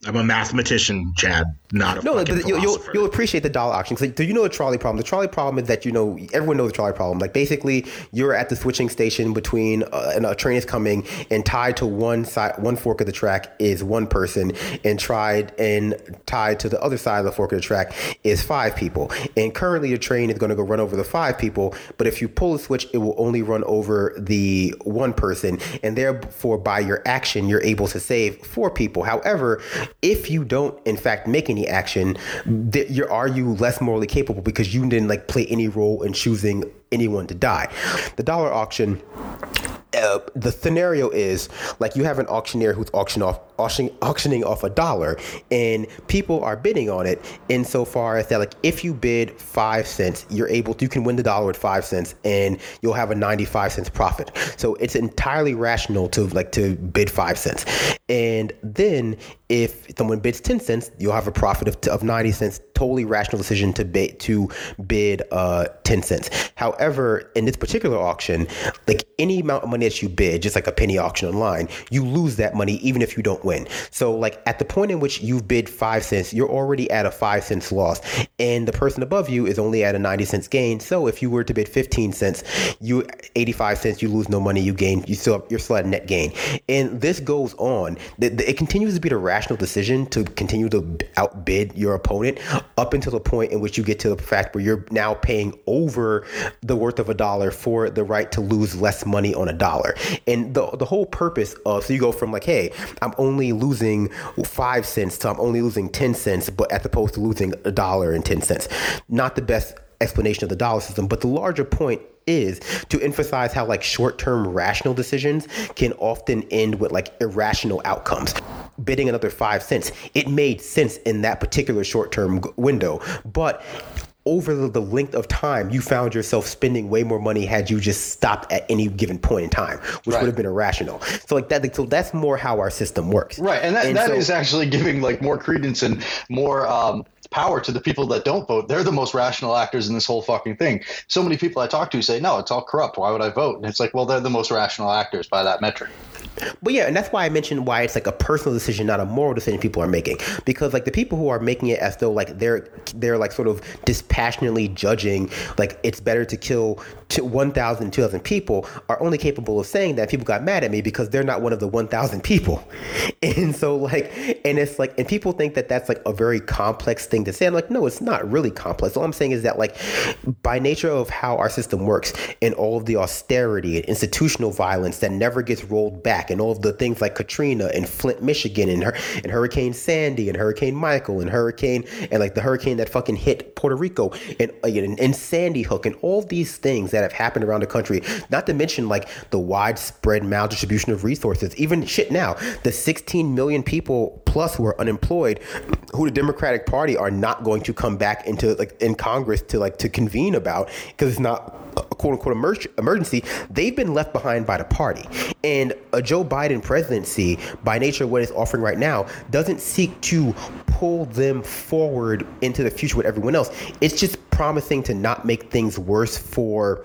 I'm a mathematician, Chad, not a no. But you'll, you'll, you'll appreciate the dollar auction. Like, do you know the trolley problem? The trolley problem is that you know everyone knows the trolley problem. Like basically, you're at the switching station between uh, and a train is coming, and tied to one side, one fork of the track is one person, and tried and tied to the other side of the fork of the track is five people. And currently, the train is going to go run over the five people, but if you pull the switch, it will only run over the one person, and therefore, by your action, you're able to save four people. However, if you don't, in fact, make any action, th- are you less morally capable because you didn't like play any role in choosing anyone to die? The dollar auction uh, the scenario is like you have an auctioneer who's auction off auction, auctioning off a dollar and people are bidding on it insofar as that like if you bid five cents you're able to you can win the dollar at five cents and you'll have a 95 cents profit. So it's entirely rational to like to bid five cents. And then if someone bids 10 cents you'll have a profit of, of 90 cents totally rational decision to bid to bid uh 10 cents. However in this particular auction like any amount of money that you bid just like a penny auction online you lose that money even if you don't win. So like at the point in which you've bid 5 cents you're already at a 5 cents loss. And the person above you is only at a 90 cents gain. So if you were to bid 15 cents you 85 cents you lose no money you gain you still you're still at net gain. And this goes on. It continues to be the rational decision to continue to outbid your opponent up until the point in which you get to the fact where you're now paying over the worth of a dollar for the right to lose less money on a dollar. And the the whole purpose of so you go from like, hey, I'm only losing five cents to I'm only losing ten cents, but as opposed to losing a dollar and ten cents. Not the best explanation of the dollar system, but the larger point is to emphasize how like short-term rational decisions can often end with like irrational outcomes bidding another five cents it made sense in that particular short-term window but over the length of time, you found yourself spending way more money had you just stopped at any given point in time, which right. would have been irrational. So like that, so that's more how our system works. Right, and that, and that so, is actually giving like more credence and more um, power to the people that don't vote. They're the most rational actors in this whole fucking thing. So many people I talk to say, "No, it's all corrupt. Why would I vote?" And it's like, well, they're the most rational actors by that metric. But yeah, and that's why I mentioned why it's like a personal decision, not a moral decision people are making. Because like the people who are making it as though like they're they're like sort of dispassionately judging like it's better to kill to 1,000, 2,000 people are only capable of saying that people got mad at me because they're not one of the 1,000 people. (laughs) And so like, and it's like, and people think that that's like a very complex thing to say. I'm like, no, it's not really complex. All I'm saying is that like by nature of how our system works and all of the austerity and institutional violence that never gets rolled back and all of the things like Katrina and Flint, Michigan and her and Hurricane Sandy and Hurricane Michael and Hurricane and like the hurricane that fucking hit Puerto Rico and, uh, and, and Sandy Hook and all these things that have happened around the country, not to mention like the widespread maldistribution of resources. Even shit now, the 16 million people plus who are unemployed, who the Democratic Party are not going to come back into like in Congress to like to convene about because it's not a quote unquote emergency, they've been left behind by the party. And a Joe Biden presidency, by nature what it's offering right now, doesn't seek to pull them forward into the future with everyone else. It's just promising to not make things worse for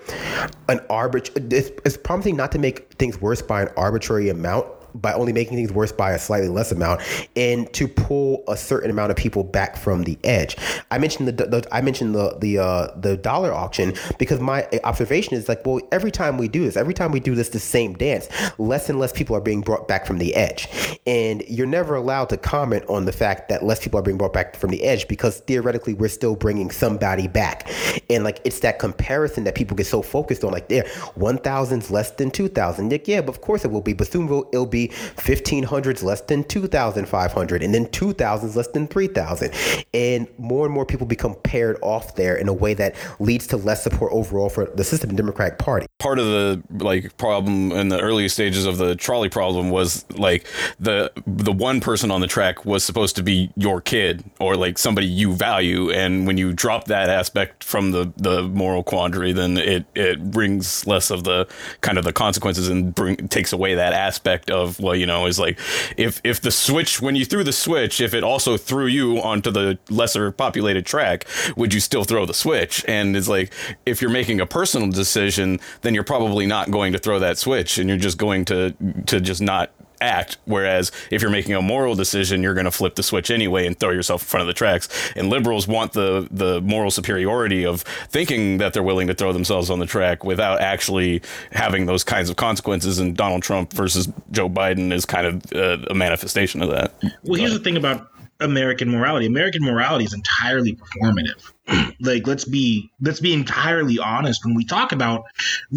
an arbitrary. It's, it's promising not to make things worse by an arbitrary amount by only making things worse by a slightly less amount and to pull a certain amount of people back from the edge. I mentioned the, the I mentioned the the uh, the dollar auction because my observation is like well every time we do this every time we do this the same dance less and less people are being brought back from the edge. And you're never allowed to comment on the fact that less people are being brought back from the edge because theoretically we're still bringing somebody back. And like it's that comparison that people get so focused on like there 1000's less than 2000 like yeah but of course it will be but soon it'll be 1500s less than 2500 and then 2000s less than 3000 and more and more people become paired off there in a way that leads to less support overall for the system and democratic party. Part of the like problem in the early stages of the trolley problem was like the the one person on the track was supposed to be your kid or like somebody you value. And when you drop that aspect from the the moral quandary then it it brings less of the kind of the consequences and bring takes away that aspect of well, you know, is like if if the switch when you threw the switch, if it also threw you onto the lesser populated track, would you still throw the switch? And it's like if you're making a personal decision, then you're probably not going to throw that switch, and you're just going to to just not act. Whereas if you're making a moral decision, you're going to flip the switch anyway and throw yourself in front of the tracks. And liberals want the the moral superiority of thinking that they're willing to throw themselves on the track without actually having those kinds of consequences. And Donald Trump versus Joe Biden is kind of uh, a manifestation of that. Well, here's the thing about American morality. American morality is entirely performative. (clears throat) like let's be let's be entirely honest when we talk about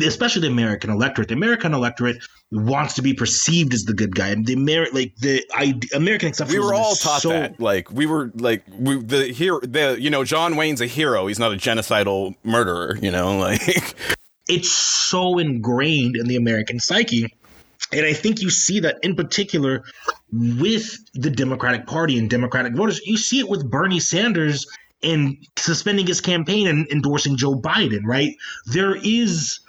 especially the American electorate. The American electorate wants to be perceived as the good guy. And the Amer- like the I, American exceptionalism. We were all taught so, that. Like we were like we the here the you know John Wayne's a hero. He's not a genocidal murderer. You know (laughs) like it's so ingrained in the American psyche and I think you see that in particular with the Democratic Party and Democratic voters. You see it with Bernie Sanders and suspending his campaign and endorsing Joe Biden, right? There is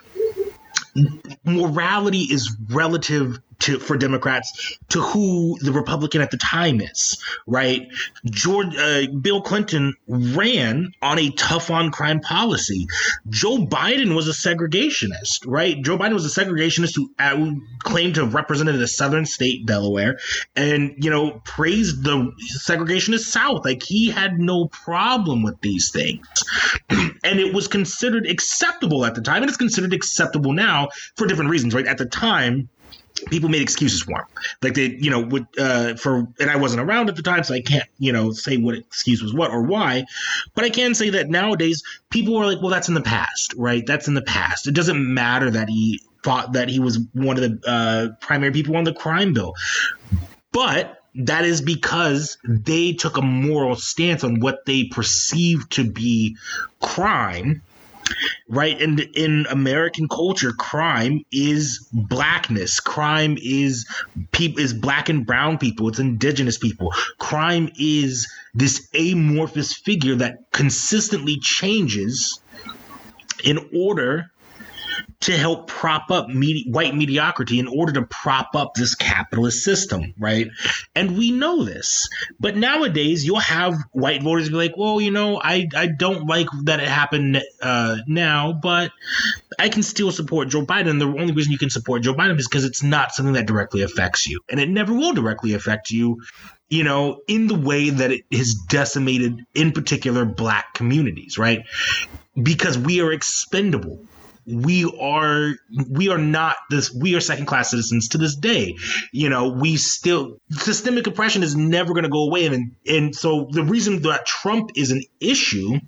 morality is relative to for Democrats to who the Republican at the time is, right? George uh, Bill Clinton ran on a tough on crime policy. Joe Biden was a segregationist, right? Joe Biden was a segregationist who, uh, who claimed to have represented a southern state, Delaware, and you know praised the segregationist South. Like he had no problem with these things, (clears throat) and it was considered acceptable at the time, and it's considered acceptable now for different reasons, right? At the time people made excuses for him. Like they, you know, would uh, for and I wasn't around at the time, so I can't, you know, say what excuse was what or why. But I can say that nowadays people are like, well, that's in the past, right? That's in the past. It doesn't matter that he thought that he was one of the uh, primary people on the crime bill, but that is because they took a moral stance on what they perceived to be crime right? And in american culture crime is blackness. Crime is people is black and brown people. It's indigenous people. Crime is this amorphous figure that consistently changes in order to help prop up white mediocrity in order to prop up this capitalist system, right? And we know this. But nowadays, you'll have white voters be like, well, you know, I, I don't like that it happened uh, now, but I can still support Joe Biden. The only reason you can support Joe Biden is because it's not something that directly affects you. And it never will directly affect you you know, in the way that it has decimated, in particular, black communities, right? Because we are expendable we are we are not this we are second class citizens to this day. You know we still systemic oppression is never going to go away. And and so the reason that trump is an issue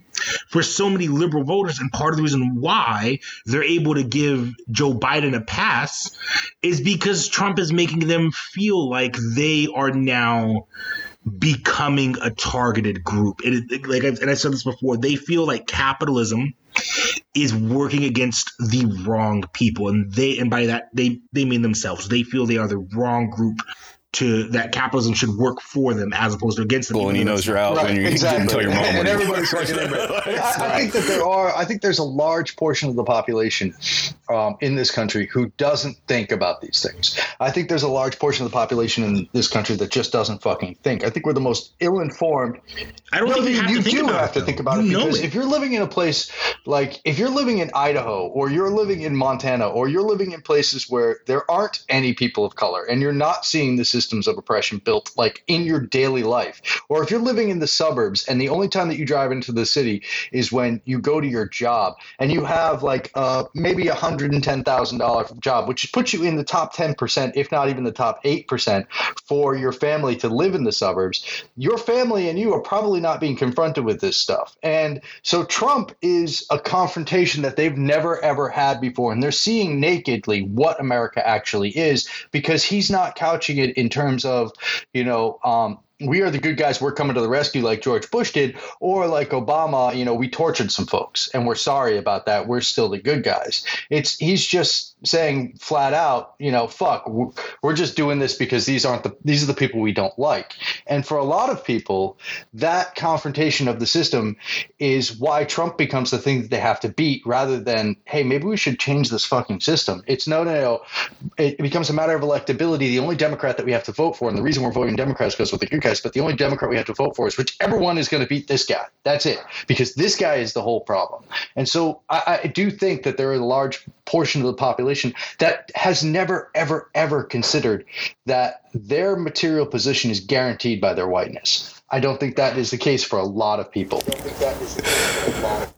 for so many liberal voters and part of the reason why they're able to give joe biden a pass is because trump is making them feel like they are now becoming a targeted group. It, like I've, and I said this before, they feel like capitalism is working against the wrong people, and they and by that they they mean themselves. They feel they are the wrong group to that capitalism should work for them as opposed to against them. Well, and he knows you're out right, when you exactly. tell your mom. And, and everybody's (laughs) (laughs) I, I, think that there are. I think there's a large portion of the population um, in this country who doesn't think about these things. I think there's a large portion of the population in this country that just doesn't fucking think. I think we're the most ill-informed. I don't think you, have you to do have to think about you it because it. if you're living in a place like if you're living in Idaho or you're living in Montana or you're living in places where there aren't any people of color and you're not seeing the systems of oppression built like in your daily life, or if you're living in the suburbs and the only time that you drive into the city is when you go to your job and you have like uh, maybe a $110,000 job, which puts you in the top 10%, if not even the top 8% for your family to live in the suburbs, your family and you are probably not being confronted with this stuff. And so Trump is a confrontation that they've never, ever had before. And they're seeing nakedly what America actually is because he's not couching it in terms of, you know, um, we are the good guys, we're coming to the rescue like George Bush did, or like Obama, you know, we tortured some folks and we're sorry about that. We're still the good guys. It's he's just saying flat out, you know, fuck, we're just doing this because these aren't the these are the people we don't like. And for a lot of people, that confrontation of the system is why Trump becomes the thing that they have to beat rather than, hey, maybe we should change this fucking system. It's no, no, no. It becomes a matter of electability. The only Democrat that we have to vote for, and the reason we're voting Democrats goes with the good guys, but the only Democrat we have to vote for is whichever one is going to beat this guy. That's it, because this guy is the whole problem. And so I, I do think that there are a large portion of the population that has never, ever, ever considered that their material position is guaranteed by their whiteness. I don't think that is the case for a lot of people.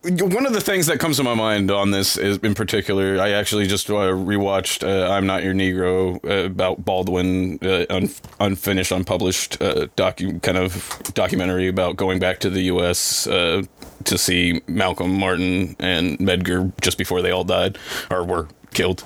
One of the things that comes to my mind on this is, in particular, I actually just uh, rewatched uh, "I'm Not Your Negro" uh, about Baldwin, uh, un- unfinished, unpublished uh, docu- kind of documentary about going back to the U.S. Uh, to see Malcolm Martin and Medgar just before they all died or were killed.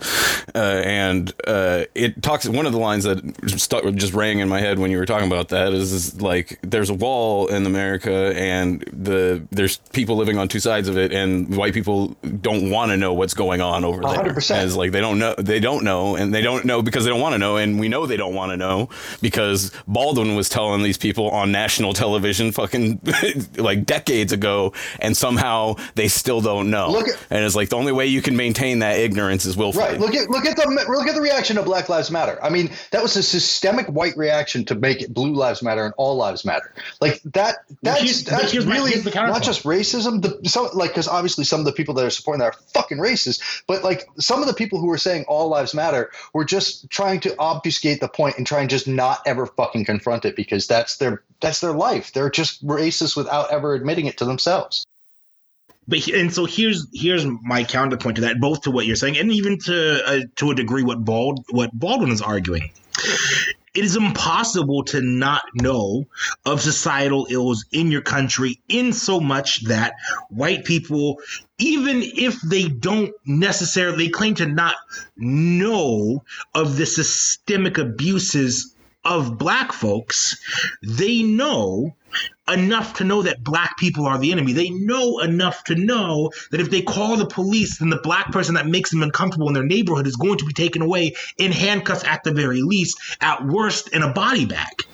Uh, and uh, it talks. One of the lines that stuck, just rang in my head when you were talking about that is, is, like there's a wall in America, and the there's people living on two sides of it, and white people don't want to know what's going on over 100%. there. It's like they don't know, they don't know, and they don't know because they don't want to know, and we know they don't want to know because Baldwin was telling these people on national television, fucking (laughs) like decades ago, and somehow they still don't know. At, and it's like the only way you can maintain that ignorance is is Right. Look at look at the look at the reaction to Black Lives Matter. I mean, that was a systemic white reaction to make it Blue Lives Matter and All Lives Matter. Like that. That's that's really not just racism. The so like because obviously some of the people that are supporting that are fucking racist, but like some of the people who were saying All Lives Matter were just trying to obfuscate the point and try and just not ever fucking confront it because that's their that's their life. They're just racist without ever admitting it to themselves but and so here's here's my counterpoint to that, both to what you're saying and even to uh, to a degree what Bald what Baldwin is arguing. It is impossible to not know of societal ills in your country, in so much that white people, even if they don't necessarily claim to not know of the systemic abuses of black folks, they know enough to know that black people are the enemy. They know enough to know that if they call the police, then the black person that makes them uncomfortable in their neighborhood is going to be taken away in handcuffs at the very least, at worst in a body bag.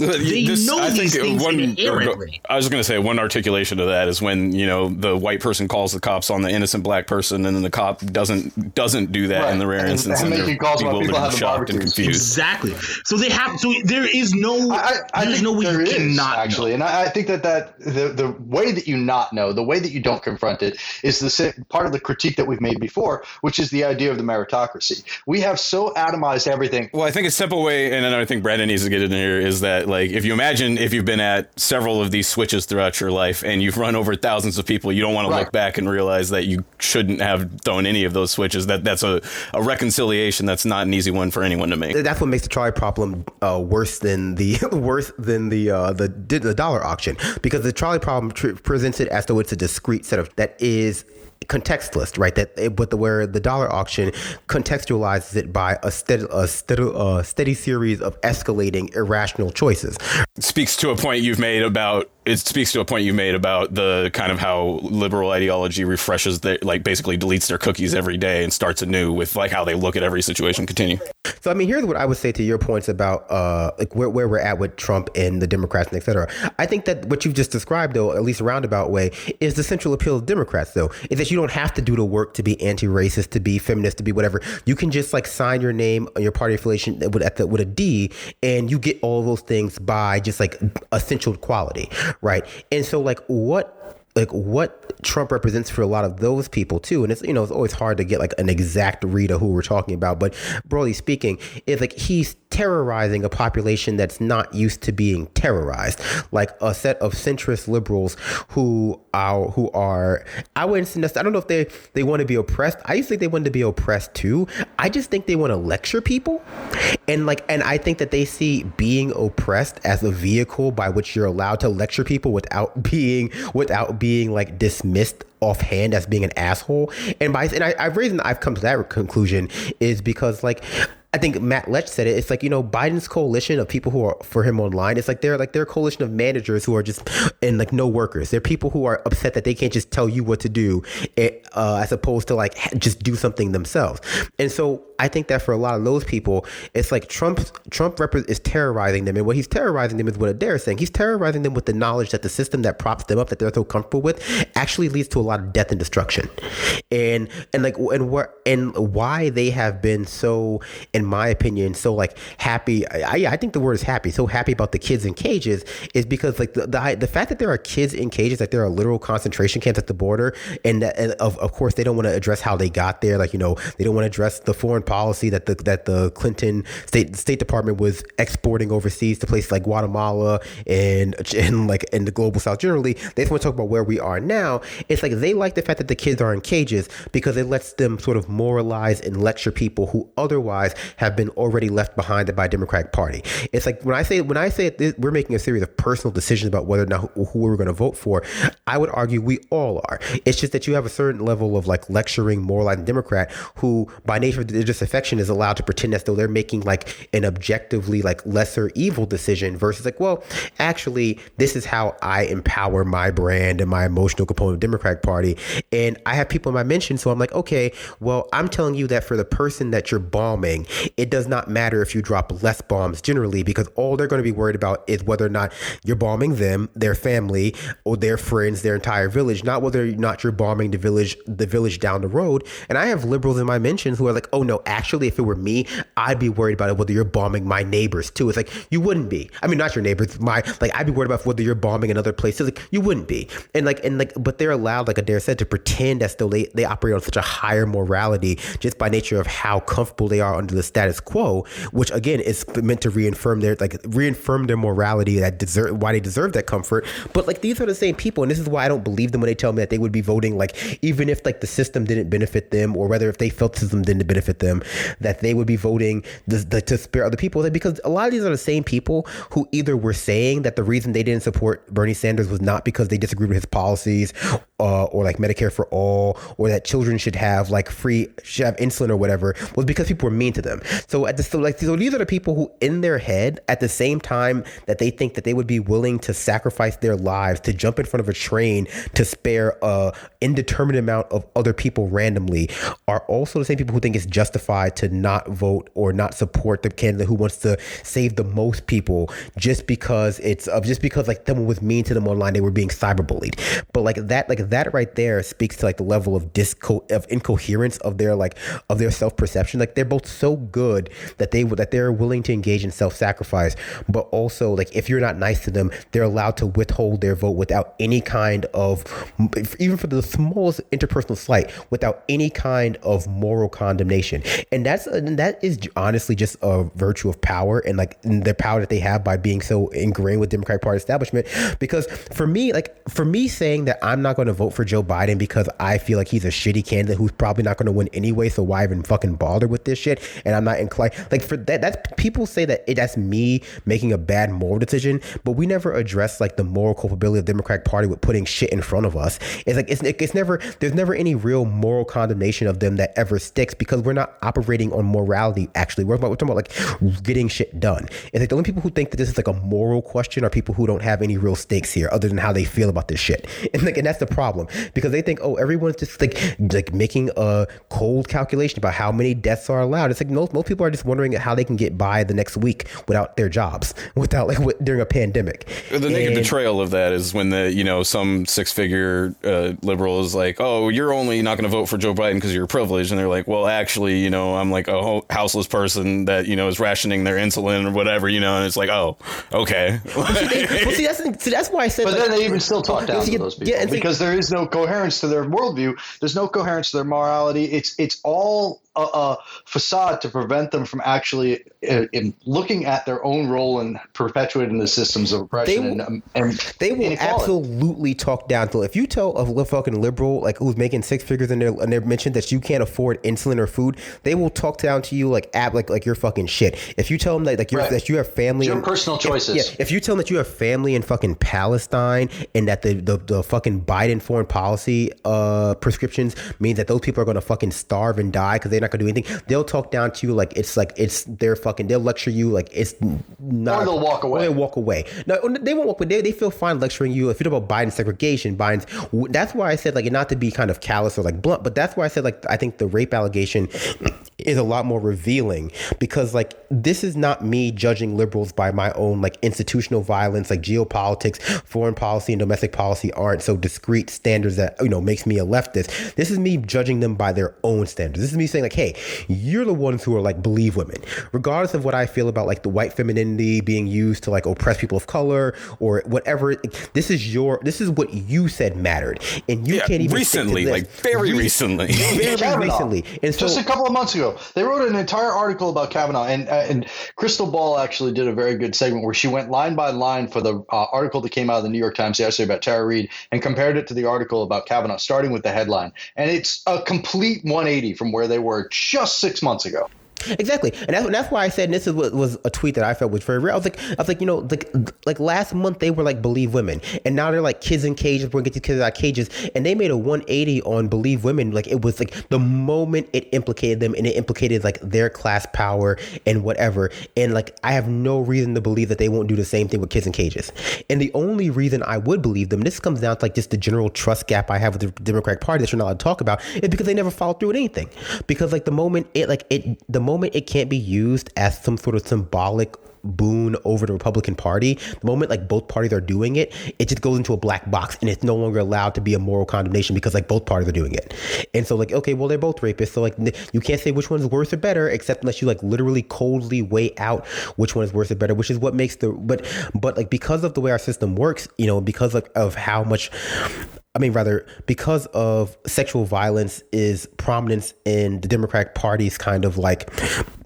They this, know I these think things one, inherently. I was going to say one articulation of that is when you know the white person calls the cops on the innocent black person, and then the cop doesn't doesn't do that Right. in the rare And- instance, and and, making they're calls while people bewildered, have shocked, and confused. Exactly. So they have. So there is no. I, I, I there's no way there you is, cannot actually, know. and I, I think that that the the way that you not know, the way that you don't confront it, is the part of the critique that we've made before, which is the idea of the meritocracy. We have so atomized everything. Well, I think a simple way, and I think Brandon needs to get in here, is that like if you imagine if you've been at several of these switches throughout your life and you've run over thousands of people, you don't want to look back and realize that you shouldn't have thrown any of those switches. That that's a, a reconciliation that's not an easy one for anyone to make. That's what makes the trolley problem uh, worse than the (laughs) worse than the uh, the the dollar auction because the trolley problem tr- presents it as though it's a discrete set of that is contextless, right? That it, but the where the dollar auction contextualizes it by a steady a steady, a steady series of escalating irrational choices. speaks to a point you've made about it speaks to a point you made about the kind of how liberal ideology refreshes their like basically deletes their cookies every day and starts anew with like how they look at every situation continue So I mean, here's what I would say to your points about uh, like where, where we're at with Trump and the Democrats and et cetera. I think that what you've just described, though, at least a roundabout way, is the central appeal of Democrats. Though, is that you don't have to do the work to be anti-racist, to be feminist, to be whatever. You can just like sign your name on your party affiliation with at the, with a D, and you get all those things by just like essential quality, right? And so, like, what like what Trump represents for a lot of those people too, and it's you know it's always hard to get like an exact read of who we're talking about, but broadly speaking, it's like he's terrorizing a population that's not used to being terrorized, like a set of centrist liberals who are who are I wouldn't I don't know if they they want to be oppressed. I used to think they wanted to be oppressed too. I just think they want to lecture people, and like and I think that they see being oppressed as a vehicle by which you're allowed to lecture people without (laughs) being without being like dismissed offhand as being an asshole. And by and I, I've reason I've come to that conclusion is because like I think Matt Lech said it. It's like you know Biden's coalition of people who are for him online. It's like they're like they're coalition of managers who are just and like no workers. They're people who are upset that they can't just tell you what to do, eh, uh, as opposed to like just do something themselves. And so I think that for a lot of those people, it's like Trump Trump rep- is terrorizing them, and what he's terrorizing them is what Adair is saying. He's terrorizing them with the knowledge that the system that props them up, that they're so comfortable with, actually leads to a lot of death and destruction. And and like and where and why they have been so, in my opinion, so like happy. I I think the word is happy. So happy about the kids in cages is because like the the, the fact that there are kids in cages, like there are literal concentration camps at the border, and, that, and of of course they don't want to address how they got there. Like you know they don't want to address the foreign policy that the that the Clinton State State Department was exporting overseas to places like Guatemala and and like in the global South generally. They just want to talk about where we are now. It's like they like the fact that the kids are in cages because it lets them sort of moralize and lecture people who otherwise have been already left behind by Democratic Party. It's like when I say when I say this, we're making a series of personal decisions about whether or not who, who we're going to vote for. I would argue we all are. It's just that you have a certain level of like lecturing, moralizing Democrat who, by nature of their disaffection, is allowed to pretend as though they're making like an objectively like lesser evil decision versus like, well, actually, this is how I empower my brand and my emotional component of Democratic Party. And I have people in my mention, so I'm like, okay, well, I'm telling you that for the person that you're bombing, it does not matter if you drop less bombs generally because all they're going to be worried about is whether or not you're bombing them, their family, or their friends, their entire village, not whether or not you're bombing the village, the village down the road. And I have liberals in my mentions who are like, oh no, actually, if it were me, I'd be worried about it whether you're bombing my neighbors too. It's like you wouldn't be. I mean, not your neighbors, my like I'd be worried about whether you're bombing another place. It's like you wouldn't be. And like and like, but they're allowed, like Adair said, to pretend as though they they operate on such a higher morality just by nature of how comfortable they are under the status quo, which again is meant to reaffirm their like reaffirm their morality that deserve why they deserve that comfort. But like these are the same people, and this is why I don't believe them when they tell me that they would be voting like even if like the system didn't benefit them or whether if they felt the system didn't benefit them them that they would be voting the, the, to spare other people. Because a lot of these are the same people who either were saying that the reason they didn't support Bernie Sanders was not because they disagreed with his policies uh, or like Medicare for all or that children should have like free should have insulin or whatever was because people were mean to them. So at the so like so these are the people who in their head at the same time that they think that they would be willing to sacrifice their lives to jump in front of a train to spare a indeterminate amount of other people randomly are also the same people who think it's justified to not vote or not support the candidate who wants to save the most people just because it's of just because like someone was mean to them online they were being cyberbullied. But like that like that right there speaks to like the level of disco of incoherence of their like of their self perception. Like they're both so good that they that they're willing to engage in self sacrifice, but also like if you're not nice to them, they're allowed to withhold their vote without any kind of even for the smallest interpersonal slight, without any kind of moral condemnation. And that's and that is honestly just a virtue of power and like the power that they have by being so ingrained with Democratic Party establishment. Because for me, like for me saying that I'm not going to vote for Joe Biden because I feel like he's a shitty candidate who's probably not going to win anyway. So why even fucking bother with this shit? And I'm not inclined. Like for that, that's people say that it, that's me making a bad moral decision, but we never address like the moral culpability of the Democratic Party with putting shit in front of us. It's like it's it's never there's never any real moral condemnation of them that ever sticks because we're not operating on morality. Actually, we're, we're talking about like getting shit done. It's like the only people who think that this is like a moral question are people who don't have any real stakes here, other than how they feel about this shit. (laughs) And like and that's the problem because they think oh everyone's just like like making a cold calculation about how many deaths are allowed. It's like most most people are just wondering how they can get by the next week without their jobs, (laughs) without like during a pandemic. The naked betrayal of that is when the you know some six figure uh, liberal is like, oh, you're only not going to vote for Joe Biden because you're privileged, and they're like, well, actually, you know, I'm like a houseless person that you know is rationing their insulin or whatever, you know, and it's like, oh, okay. (laughs) well, see, they, well, see, that's see, that's why I said. But like, then they even still talk down to those people yeah, because there is no coherence to their worldview. There's no coherence to their morality. It's it's all a, a facade to prevent them from actually uh, looking at their own role in perpetuating the systems of oppression. They will, and, and they will absolutely talk down to. If you tell a fucking liberal like who's making six figures and they and they mentioned that you can't afford insulin or food, they will talk down to you like ab like like you're fucking shit. If you tell them that like you're, right. that you have family, your in, personal choices. If, yeah, if you tell them that you have family in fucking Palestine and that the the, the fucking Biden foreign policy uh prescriptions means that those people are gonna fucking starve and die because they're not gonna do anything, they'll talk down to you like it's like it's their fucking. They'll lecture you like it's not. Or they'll walk away. They'll walk away. No, they won't walk away. They, they feel fine lecturing you. If you talk about Biden segregation, Biden's. That's why I said like not to be kind of callous or like blunt, but that's why I said like I think the rape allegation is a lot more revealing because like this is not me judging liberals by my own like institutional violence like geopolitics foreign policy and domestic policy aren't so discrete standards that you know makes me a leftist this is me judging them by their own standards this is me saying like hey you're the ones who are like believe women. Regardless of what i feel about like the white femininity being used to like oppress people of color or whatever this is your this is what you said mattered. And you yeah, can't even recently like very recently. very recently. And so, just a couple of months ago they wrote an entire article about Kavanaugh, and uh, and Krystal Ball actually did a very good segment where she went line by line for the uh, article that came out of the New York Times yesterday about Tara Reade and compared it to the article about Kavanaugh, starting with the headline, and it's a complete 180 from where they were just six months ago. Exactly, and that's, that's why I said this is what was a tweet that I felt was very real. I was like, I was like, you know, like like last month they were like believe women, and now they're like kids in cages. We're gonna get these kids out of cages, and they made a 180 on believe women. Like it was like the moment it implicated them, and it implicated like their class power and whatever. And like I have no reason to believe that they won't do the same thing with kids in cages. And the only reason I would believe them, this comes down to like just the general trust gap I have with the Democratic Party that you're not allowed to talk about, is because they never followed through with anything. Because like the moment it like it the moment it can't be used as some sort of symbolic boon over the Republican Party, the moment like both parties are doing it, it just goes into a black box and it's no longer allowed to be a moral condemnation because like both parties are doing it. And so like okay, well they're both rapists, so like you can't say which one's worse or better except unless you like literally coldly weigh out which one is worse or better, which is what makes the but but like because of the way our system works, you know, because of, of how much I mean, rather, because of sexual violence is prominence in the Democratic Party's kind of like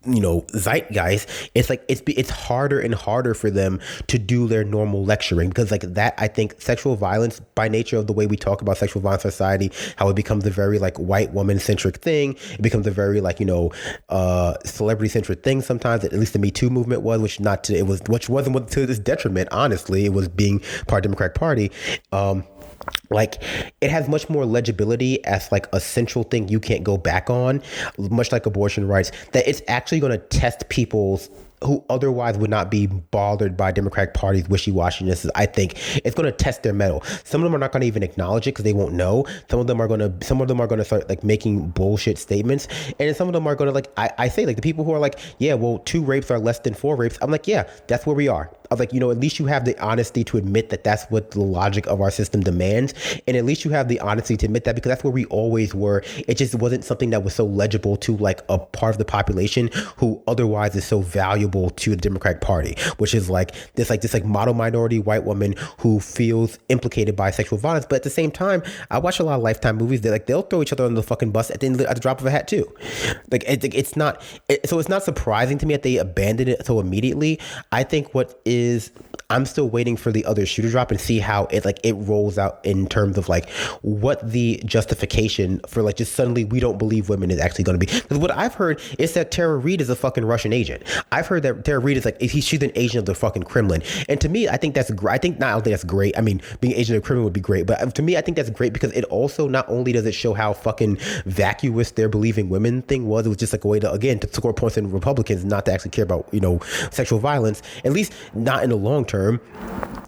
you know zeitgeist it's like it's it's harder and harder for them to do their normal lecturing because like that i think sexual violence by nature of the way we talk about sexual violence in society how it becomes a very like white woman centric thing. It becomes a very like you know uh celebrity centric thing sometimes at least the me too movement was which not to it was which wasn't to this detriment honestly. It was being part of the democratic party. Um like it has much more legibility as like a central thing you can't go back on much like abortion rights that it's actually going to test people's who otherwise would not be bothered by Democratic Party's wishy-washiness, I think it's going to test their mettle. Some of them are not going to even acknowledge it because they won't know. Some of them are going to, some of them are going to start like making bullshit statements, and some of them are going to like, I, I say like the people who are like, yeah, well, two rapes are less than four rapes. I'm like, yeah, that's where we are. I was like, you know, at least you have the honesty to admit that that's what the logic of our system demands. And at least you have the honesty to admit that because that's where we always were. It just wasn't something that was so legible to like a part of the population who otherwise is so valuable to the Democratic Party, which is like this, like this, like model minority white woman who feels implicated by sexual violence. But at the same time, I watch a lot of Lifetime movies that like they'll throw each other on the fucking bus at the, end, at the drop of a hat too. Like it, it's not, it, so it's not surprising to me that they abandoned it so immediately. I think what is is I'm still waiting for the other shoe to drop and see how it like it rolls out in terms of like what the justification for like just suddenly we don't believe women is actually going to be. Because what I've heard is that Tara Reade is a fucking Russian agent. I've heard that Tara Reade is like he, she's an agent of the fucking Kremlin, and to me, I think that's great. I think not. I think that's great. I mean, being agent of the Kremlin would be great, but um, to me, I think that's great because it also not only does it show how fucking vacuous their believing women thing was. It was just like a way to again to score points in Republicans not to actually care about you know sexual violence. At least not in the long term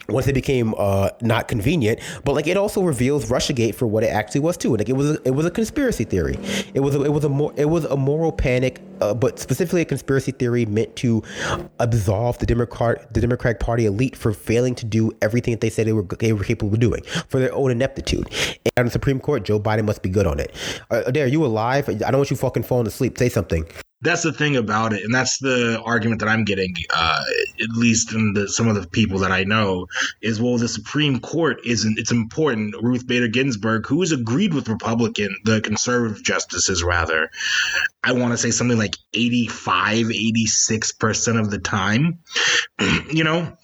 once it became uh, not convenient. But like it also reveals Russiagate for what it actually was too. Like it was a, it was a conspiracy theory. It was a, it was a more it was a moral panic, uh, but specifically a conspiracy theory meant to absolve the Democrat the Democratic Party elite for failing to do everything that they said they were they were capable of doing for their own ineptitude. And on the Supreme Court, Joe Biden must be good on it. Uh, Adair, you alive? I don't want you fucking falling asleep. Say something that's the thing about it and that's the argument that i'm getting uh, at least in the, some of the people that i know is well the supreme court isn't it's important. Ruth bader ginsburg who has agreed with republican the conservative justices rather i want to say something like 85 86% of the time (clears throat) you know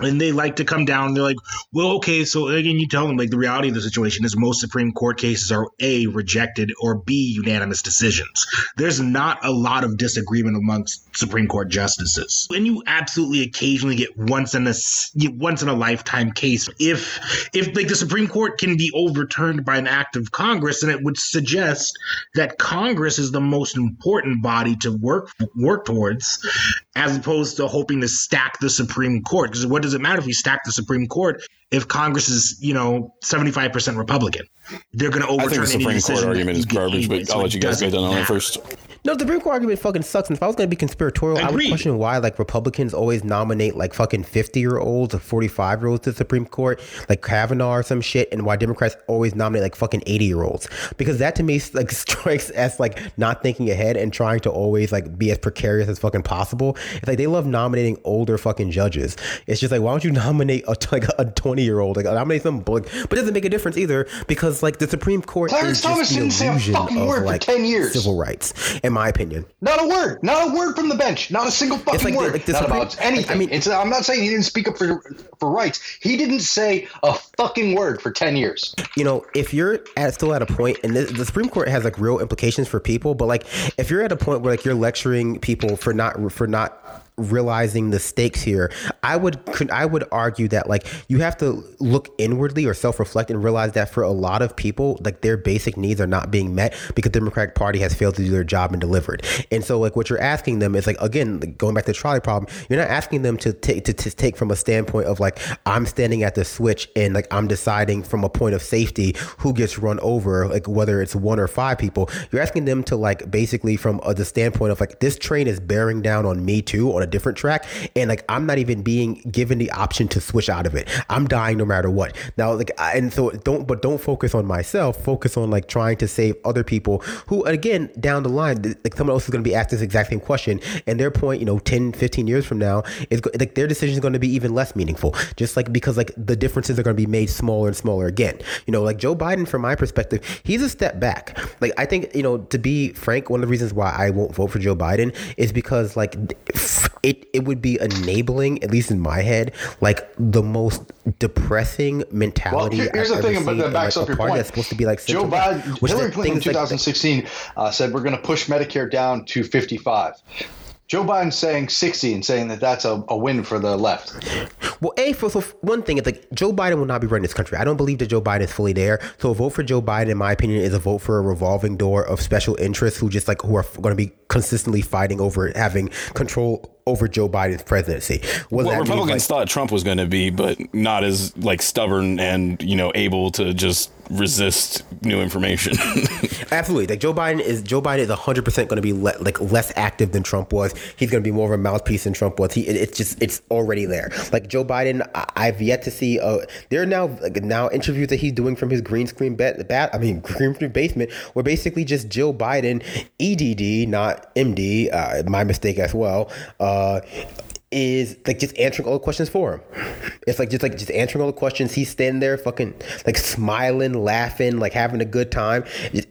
and they like to come down. They're like, well, okay, so again, you tell them like the reality of the situation is most Supreme Court cases are a rejected or b unanimous decisions. There's not a lot of disagreement amongst Supreme Court justices, and you absolutely occasionally get once in a once in a lifetime case. If if like the Supreme Court can be overturned by an act of Congress, then it would suggest that Congress is the most important body to work work towards, as opposed to hoping to stack the Supreme Court. Because what does it matter if we stack the Supreme Court if Congress is, you know, 75% Republican? They're going to overturn I think the Supreme Court argument is garbage, but I'll let you guys go down on that first. No, the Supreme Court argument fucking sucks. And if I was going to be conspiratorial, I, I would question why like Republicans always nominate like fucking 50 year olds or 45 year olds to the Supreme Court, like Kavanaugh or some shit, and why Democrats always nominate like fucking 80 year olds. Because that to me like (laughs) strikes as like not thinking ahead and trying to always like be as precarious as fucking possible. It's like they love nominating older fucking judges. It's just like, why don't you (laughs) nominate a, like a 20 year old? Like nominate some, but it doesn't make a difference either because like the Supreme Court Clarence is Thomas just the illusion of like 10 years. civil rights. And in my opinion. Not a word. Not a word from the bench. Not a single fucking like word. The, like not Supreme, about anything. I mean, it's, I'm not saying he didn't speak up for for rights. He didn't say a fucking word for ten years. You know, if you're at, still at a point, and the, the Supreme Court has like real implications for people, but like if you're at a point where like you're lecturing people for not for not realizing the stakes here i would i would argue that like you have to look inwardly or self-reflect and realize that for a lot of people like their basic needs are not being met because the democratic party has failed to do their job and delivered. And so like what you're asking them is like again going back to the trolley problem you're not asking them to take to, to take from a standpoint of like i'm standing at the switch and like i'm deciding from a point of safety who gets run over like whether it's one or five people. You're asking them to like basically from uh, the standpoint of like this train is bearing down on me too on on a different track, and like I'm not even being given the option to switch out of it. I'm dying no matter what. Now, like, and so don't, but don't focus on myself. Focus on like trying to save other people who, again, down the line, like someone else is going to be asked this exact same question, and their point, you know, 10, 15 years from now is like their decision is going to be even less meaningful. Just like because like the differences are going to be made smaller and smaller again. You know, like Joe Biden, from my perspective, he's a step back. Like I think you know, to be frank, one of the reasons why I won't vote for Joe Biden is because like it it would be enabling, at least in my head, like the most depressing mentality. Well, here's I've the thing, but that backs like, up your point. That's supposed to be like Joe Biden, Hillary Clinton in 2016 like, uh, said we're going to push Medicare down to 55. Joe Biden's saying 60 and saying that that's a, a win for the left. Well, A, for, for one thing, it's like Joe Biden will not be running this country. I don't believe that Joe Biden is fully there. So a vote for Joe Biden, in my opinion, is a vote for a revolving door of special interests who just like who are going to be consistently fighting over having control over Joe Biden's presidency. What well, Republicans like, thought Trump was going to be, but not as like stubborn and you know able to just resist new information. (laughs) Absolutely, like Joe Biden is Joe Biden is hundred percent going to be le- like less active than Trump was. He's going to be more of a mouthpiece than Trump was. He it's just it's already there. Like Joe Biden, I, have yet to see. Uh, there are now like, now interviews that he's doing from his green screen bet, bat. I mean (laughs) green screen basement, where basically just Joe Biden, EDD, not MD. Uh, my mistake as well. Uh, is like just answering all the questions for him. It's like just like just answering all the questions. He's standing there, fucking like smiling, laughing, like having a good time.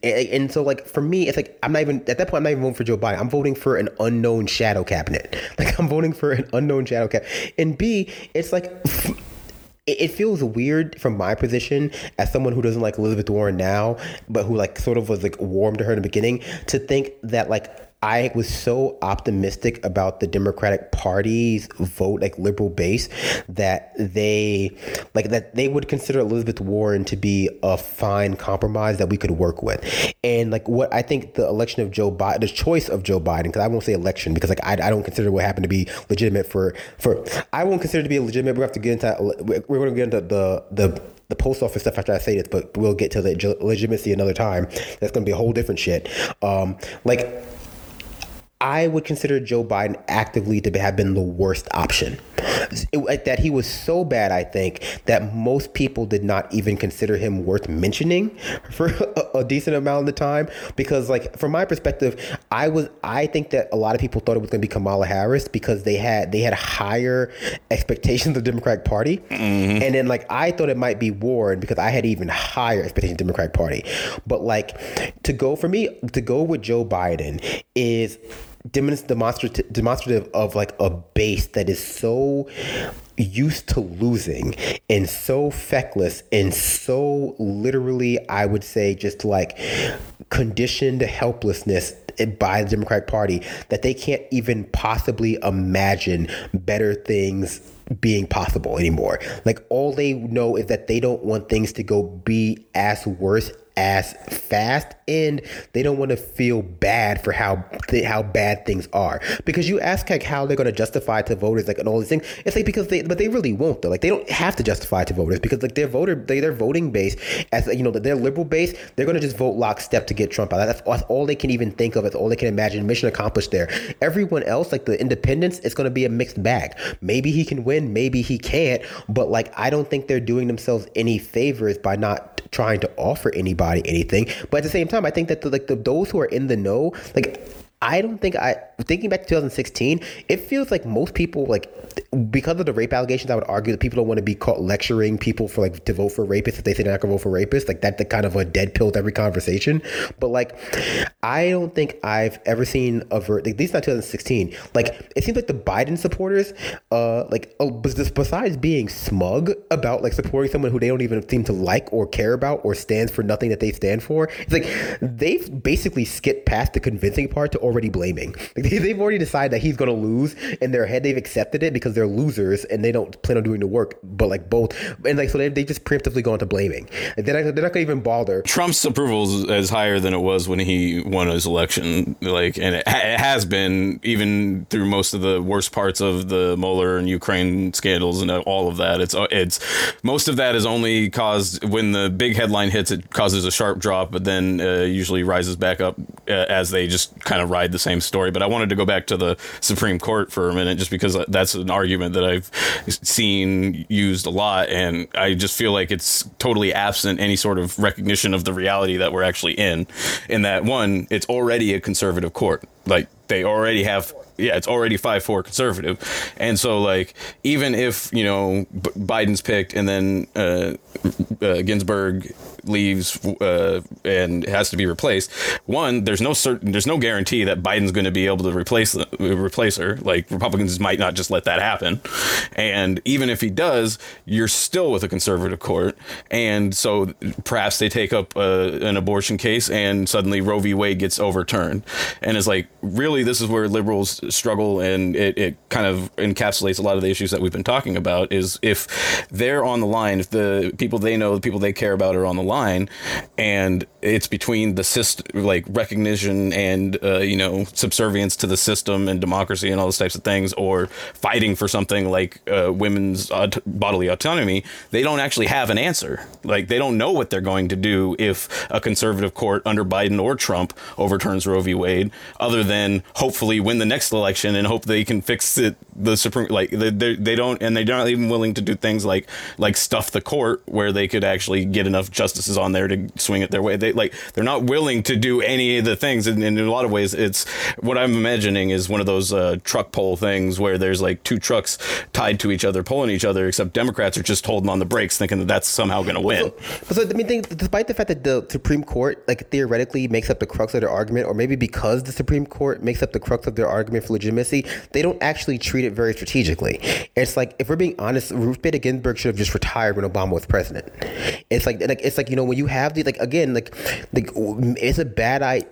And, so like for me, it's like I'm not even at that point. I'm not even voting for Joe Biden. I'm voting for an unknown shadow cabinet. (laughs) Like I'm voting for an unknown shadow cabinet. And B, it's like. it feels weird from my position as someone who doesn't like Elizabeth Warren now, but who like sort of was like warm to her in the beginning to think that like I was so optimistic about the Democratic Party's vote, like liberal base, that they like that they would consider Elizabeth Warren to be a fine compromise that we could work with. And like what I think the election of Joe Biden, the choice of Joe Biden, because I won't say election because like I, I don't consider what happened to be legitimate for for I won't consider to be legitimate. We have to get into we're going to get into the the the post office stuff after I say this, but we'll get to the legitimacy another time. That's going to be a whole different shit. Um, like I would consider Joe Biden actively to have been the worst option. It, that he was so bad, I think, that most people did not even consider him worth mentioning (laughs) for a, a, decent amount of the time. Because, like, from my perspective, I was I think that a lot of people thought it was going to be Kamala Harris because they had they had higher expectations of the Democratic Party, mm-hmm. and then like I thought it might be Warren because I had even higher expectations of the Democratic Party. But like to go for me to go with Joe Biden is demonstrative demonstrative of like a base that is so used to losing and so feckless and so literally I would say just like conditioned helplessness by the Democratic Party that they can't even possibly imagine better things being possible anymore. Like all they know is that they don't want things to go be as worse as fast and they don't want to feel bad for how th- how bad things are. Because you ask like how they're going to justify to voters like and all these things it's like because they but they really won't though. Like they don't have to justify to voters because like their voter they, their voting base as you know their liberal base they're going to just vote lockstep to get Trump out. That's, that's all they can even think of. That's all they can imagine mission accomplished there. Everyone else like the independents it's going to be a mixed bag. Maybe he can win maybe he can't but like I don't think they're doing themselves any favors by not trying to offer anybody anything. But at the same time, I think that the, like the, those who are in the know, like I don't think I thinking back to 2016, it feels like most people like because of the rape allegations, I would argue that people don't want to be caught lecturing people for like to vote for rapists if they say they're not gonna vote for rapists. Like that's the kind of a dead pill to every conversation. But like I don't think I've ever seen a ver- at least not 2016. Like it seems like the Biden supporters, uh, like oh, besides being smug about like supporting someone who they don't even seem to like or care about or stands for nothing that they stand for, it's like they've basically skipped past the convincing part to already blaming. Like, they've already decided that he's to lose in their head. They've accepted it because they're losers and they don't plan on doing the work, but like both, and like so they, they just preemptively go into blaming. They're not, they're not gonna even bother. Trump's approval is, higher than it was when he won his election, like, and it, it has been even through most of the worst parts of the Mueller and Ukraine scandals and all of that. It's it's most of that is only caused when the big headline hits. It causes a sharp drop, but then uh, usually rises back up uh, as they just kind of ride the same story. But I wanted to go back to the Supreme Court for a minute, just because that's an argument that I've seen used a lot, and I just feel like it's totally absent any sort of recognition of the reality that we're actually in. In that one, it's already a conservative court. Like they already have yeah, it's already five four conservative, and so like even if you know B- Biden's picked and then uh, uh, Ginsburg leaves uh, and has to be replaced, one there's no certain there's no guarantee that Biden's going to be able to replace replace her. Like Republicans might not just let that happen, and even if he does, you're still with a conservative court, and so perhaps they take up uh, an abortion case and suddenly Roe v. Wade gets overturned, and it's like really this is where liberals struggle and it, it kind of encapsulates a lot of the issues that we've been talking about is if they're on the line if the people they know the people they care about are on the line and it's between the system like recognition and uh, you know subservience to the system and democracy and all those types of things or fighting for something like uh, women's aut- bodily autonomy they don't actually have an answer like they don't know what they're going to do if a conservative court under Biden or Trump overturns Roe v Wade other than hopefully win the next election and hope they can fix it. The Supreme, like they, they don't, and they're not even willing to do things like like stuff the court where they could actually get enough justices on there to swing it their way. They like they're not willing to do any of the things. And, and in a lot of ways, it's what I'm imagining is one of those uh, truck pull things where there's like two trucks tied to each other pulling each other, except Democrats are just holding on the brakes, thinking that that's somehow going to win. So, so I mean, despite the fact that the Supreme Court like theoretically makes up the crux of their argument, or maybe because the Supreme Court makes up the crux of their argument for legitimacy, they don't actually treat it very strategically. It's like if we're being honest, Ruth Bader Ginsburg should have just retired when Obama was president. It's like like it's like you know when you have the like again like like it's a bad I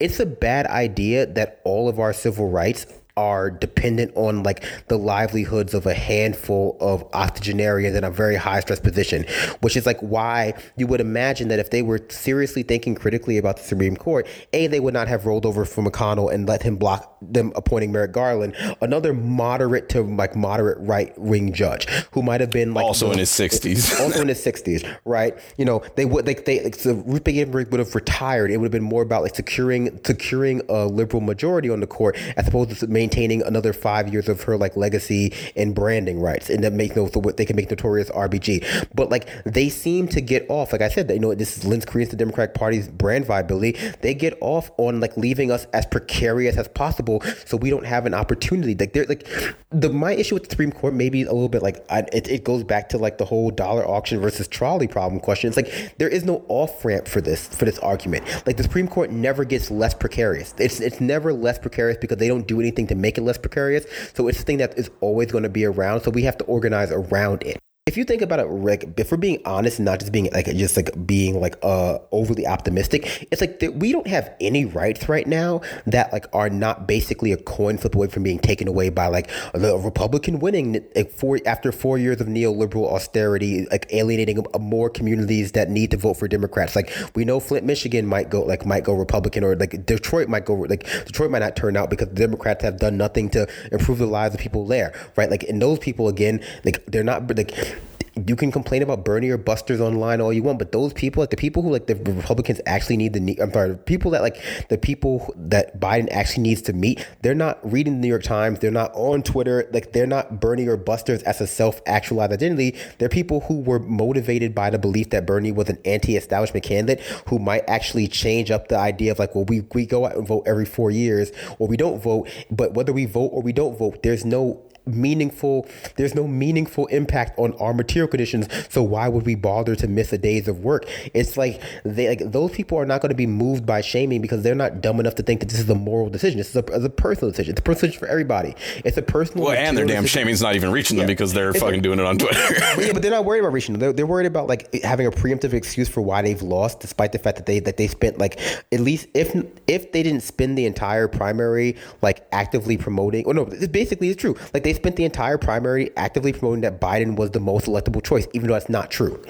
it's a bad idea that all of our civil rights are dependent on like the livelihoods of a handful of octogenarians in a very high stress position, which is like why you would imagine that if they were seriously thinking critically about the Supreme Court, A, they would not have rolled over for McConnell and let him block them appointing Merrick Garland, another moderate to like moderate right wing judge who might have been like also the, in his 60s. (laughs) also in his 60s, right? You know, they would like they like, so Ruth Bader Ginsburg would have retired. It would have been more about like securing securing a liberal majority on the court as opposed to main maintaining another five years of her like legacy and branding rights, and that make no so what they can make notorious RBG. But like they seem to get off. Like I said, you know this is credence to the Democratic Party's brand viability. They get off on like leaving us as precarious as possible, so we don't have an opportunity. Like they're like the my issue with the Supreme Court maybe a little bit like I, it, it goes back to like the whole dollar auction versus trolley problem question. It's like there is no off ramp for this for this argument. Like the Supreme Court never gets less precarious. It's it's never less precarious because they don't do anything to make it less precarious. So it's a thing that is always going to be around. So we have to organize around it if you think about it, Rick, if we're being honest, and not just being like just like being like uh overly optimistic, it's like that we don't have any rights right now that like are not basically a coin flip away from being taken away by like the Republican winning like after four years of neoliberal austerity, like alienating more communities that need to vote for Democrats. Like we know Flint, Michigan might go like might go Republican, or like Detroit might go like Detroit might not turn out because the Democrats have done nothing to improve the lives of people there, right? Like and those people again, like they're not like you can complain about Bernie or Busters online all you want, but those people, like the people who like the Republicans actually need the I'm sorry, people that like the people that Biden actually needs to meet, they're not reading the New York Times, they're not on Twitter, like they're not Bernie or Busters as a self-actualized identity. They're people who were motivated by the belief that Bernie was an anti-establishment candidate who might actually change up the idea of like, well, we we go out and vote every four years, or we don't vote, but whether we vote or we don't vote, there's no meaningful there's no meaningful impact on our material conditions so why would we bother to miss a days of work? It's like they like those people are not going to be moved by shaming because they're not dumb enough to think that this is a moral decision. This is a, a personal decision. It's a personal decision for everybody. It's a personal well and their damn decision. shaming's not even reaching them because they're it's fucking doing it on twitter. (laughs) Yeah but they're not worried about reaching them. They're, they're worried about like having a preemptive excuse for why they've lost despite the fact that they that they spent like at least if if they didn't spend the entire primary like actively promoting or no it's basically it's true. Like they spent the entire primary actively promoting that Biden was the most electable choice, even though that's not true.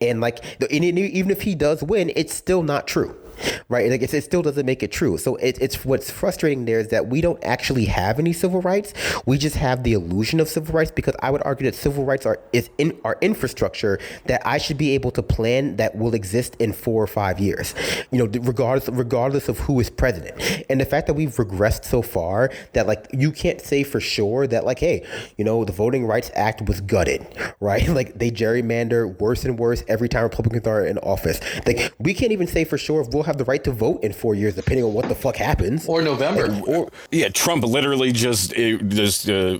And like, even if he does win, it's still not true right? Like it still doesn't make it true. So it, it's what's frustrating there is that we don't actually have any civil rights. We just have the illusion of civil rights because I would argue that civil rights are is in our infrastructure that I should be able to plan that will exist in four or five years. You know, regardless regardless of who is president. And the fact that we've regressed so far that like you can't say for sure that like hey, you know, the Voting Rights Act was gutted, (laughs) right? like they gerrymander worse and worse every time Republicans are in office. Like we can't even say for sure if we'll have the right to vote in four years, depending on what the fuck happens. Or November. And, or, yeah, Trump literally just just uh,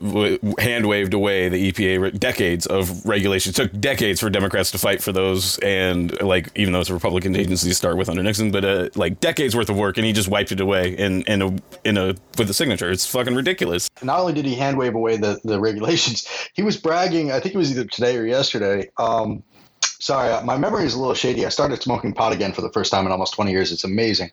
hand waved away the EPA decades of regulations. It took decades for Democrats to fight for those, and like even though it's a Republican agency to start with under Nixon, but uh, like decades worth of work, and he just wiped it away in in a in a with a signature. It's fucking ridiculous. Not only did he hand wave away the the regulations, he was bragging. I think it was either today or yesterday. Um, Sorry, uh, my memory is a little shady. I started smoking pot again for the first time in almost 20 years. It's amazing.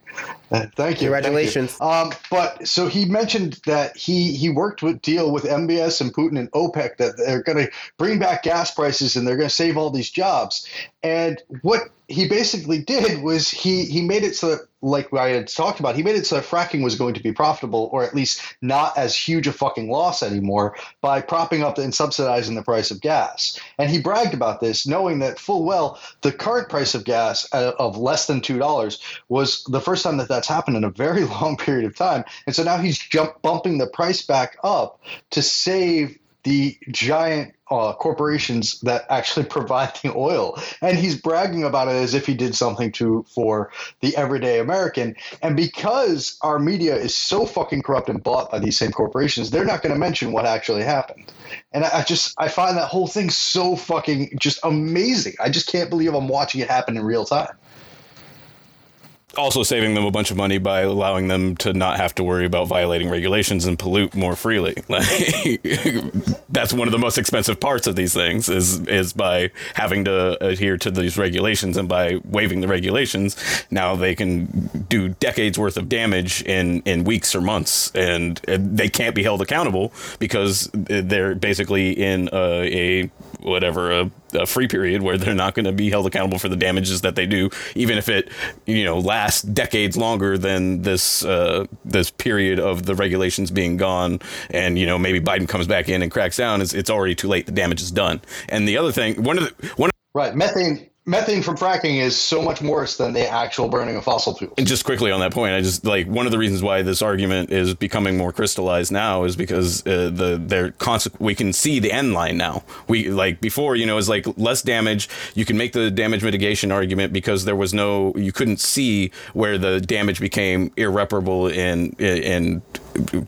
Uh, thank you. Congratulations. Thank you. Um, but so he mentioned that he he worked with deal with MBS and Putin and OPEC that they're going to bring back gas prices and they're going to save all these jobs. And what he basically did was he he made it so that, like I had talked about, he made it so that fracking was going to be profitable, or at least not as huge a fucking loss anymore, by propping up and subsidizing the price of gas. And he bragged about this, knowing that full well the current price of gas uh, of less than two dollars was the first time that that's happened in a very (laughs) long period of time. And so now he's jump bumping the price back up to save the giant uh, corporations that actually (laughs) provide the oil, and he's bragging about it as if he did something to for the everyday American. And because our media is so fucking corrupt and bought by these same corporations, they're not going to mention what actually happened. And I, I just I find that whole thing so fucking just amazing. I just can't believe I'm watching it happen in real time also saving them a bunch of money by allowing them to not have to worry about violating regulations and pollute more freely. (laughs) Like, that's one of the most expensive parts of these things is is by having to adhere to these regulations and by waiving the regulations. Now they can do decades worth of damage in in weeks or months, and, and they can't be held accountable because they're basically in a, a whatever a, a, free period where they're not going to be held accountable for the damages that they do, even if it you know lasts decades longer than this uh, this period of the regulations being gone. And you know maybe Biden comes back in and cracks down. It's, it's already too late. The damage is done. And the other thing, one of the one. Right, methane methane from fracking is so much worse than the actual burning of fossil fuels. And just quickly on that point, I just like one of the reasons why this argument is becoming more crystallized now is because uh, the their consequence we can see the end line now. We like before, you know, is like less damage. You can make the damage mitigation argument because there was no you couldn't see where the damage became irreparable and and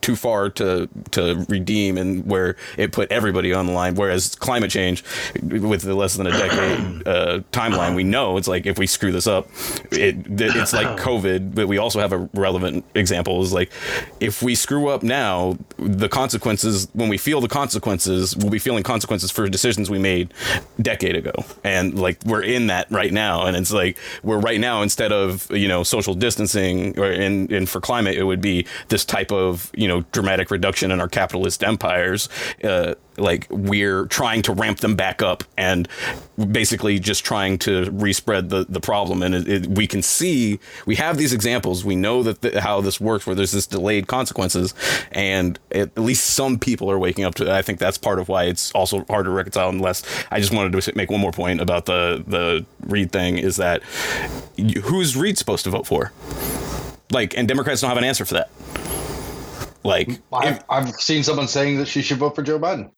too far to to redeem and where it put everybody on the line. Whereas climate change, with the less than a decade uh, timeline, we know it's like if we screw this up, it it's like (coughs) COVID. But we also have a relevant example is like if we screw up now, the consequences when we feel the consequences, we'll be feeling consequences for decisions we made decade ago, and like we're in that right now. And it's like we're right now instead of you know social distancing or in, in for climate, it would be this type of of you know dramatic reduction in our capitalist empires, uh, like we're trying to ramp them back up and basically just trying to respread the, the problem. And it, it, we can see we have these examples. We know that the, how this works, where there's this delayed consequences, and at least some people are waking up to. It. I think that's part of why it's also hard to reconcile. Unless I just wanted to make one more point about the the Reade thing is that who's Reade supposed to vote for? Like, and Democrats don't have an answer for that. Like, I've, if, I've seen someone saying that she should vote for Joe Biden.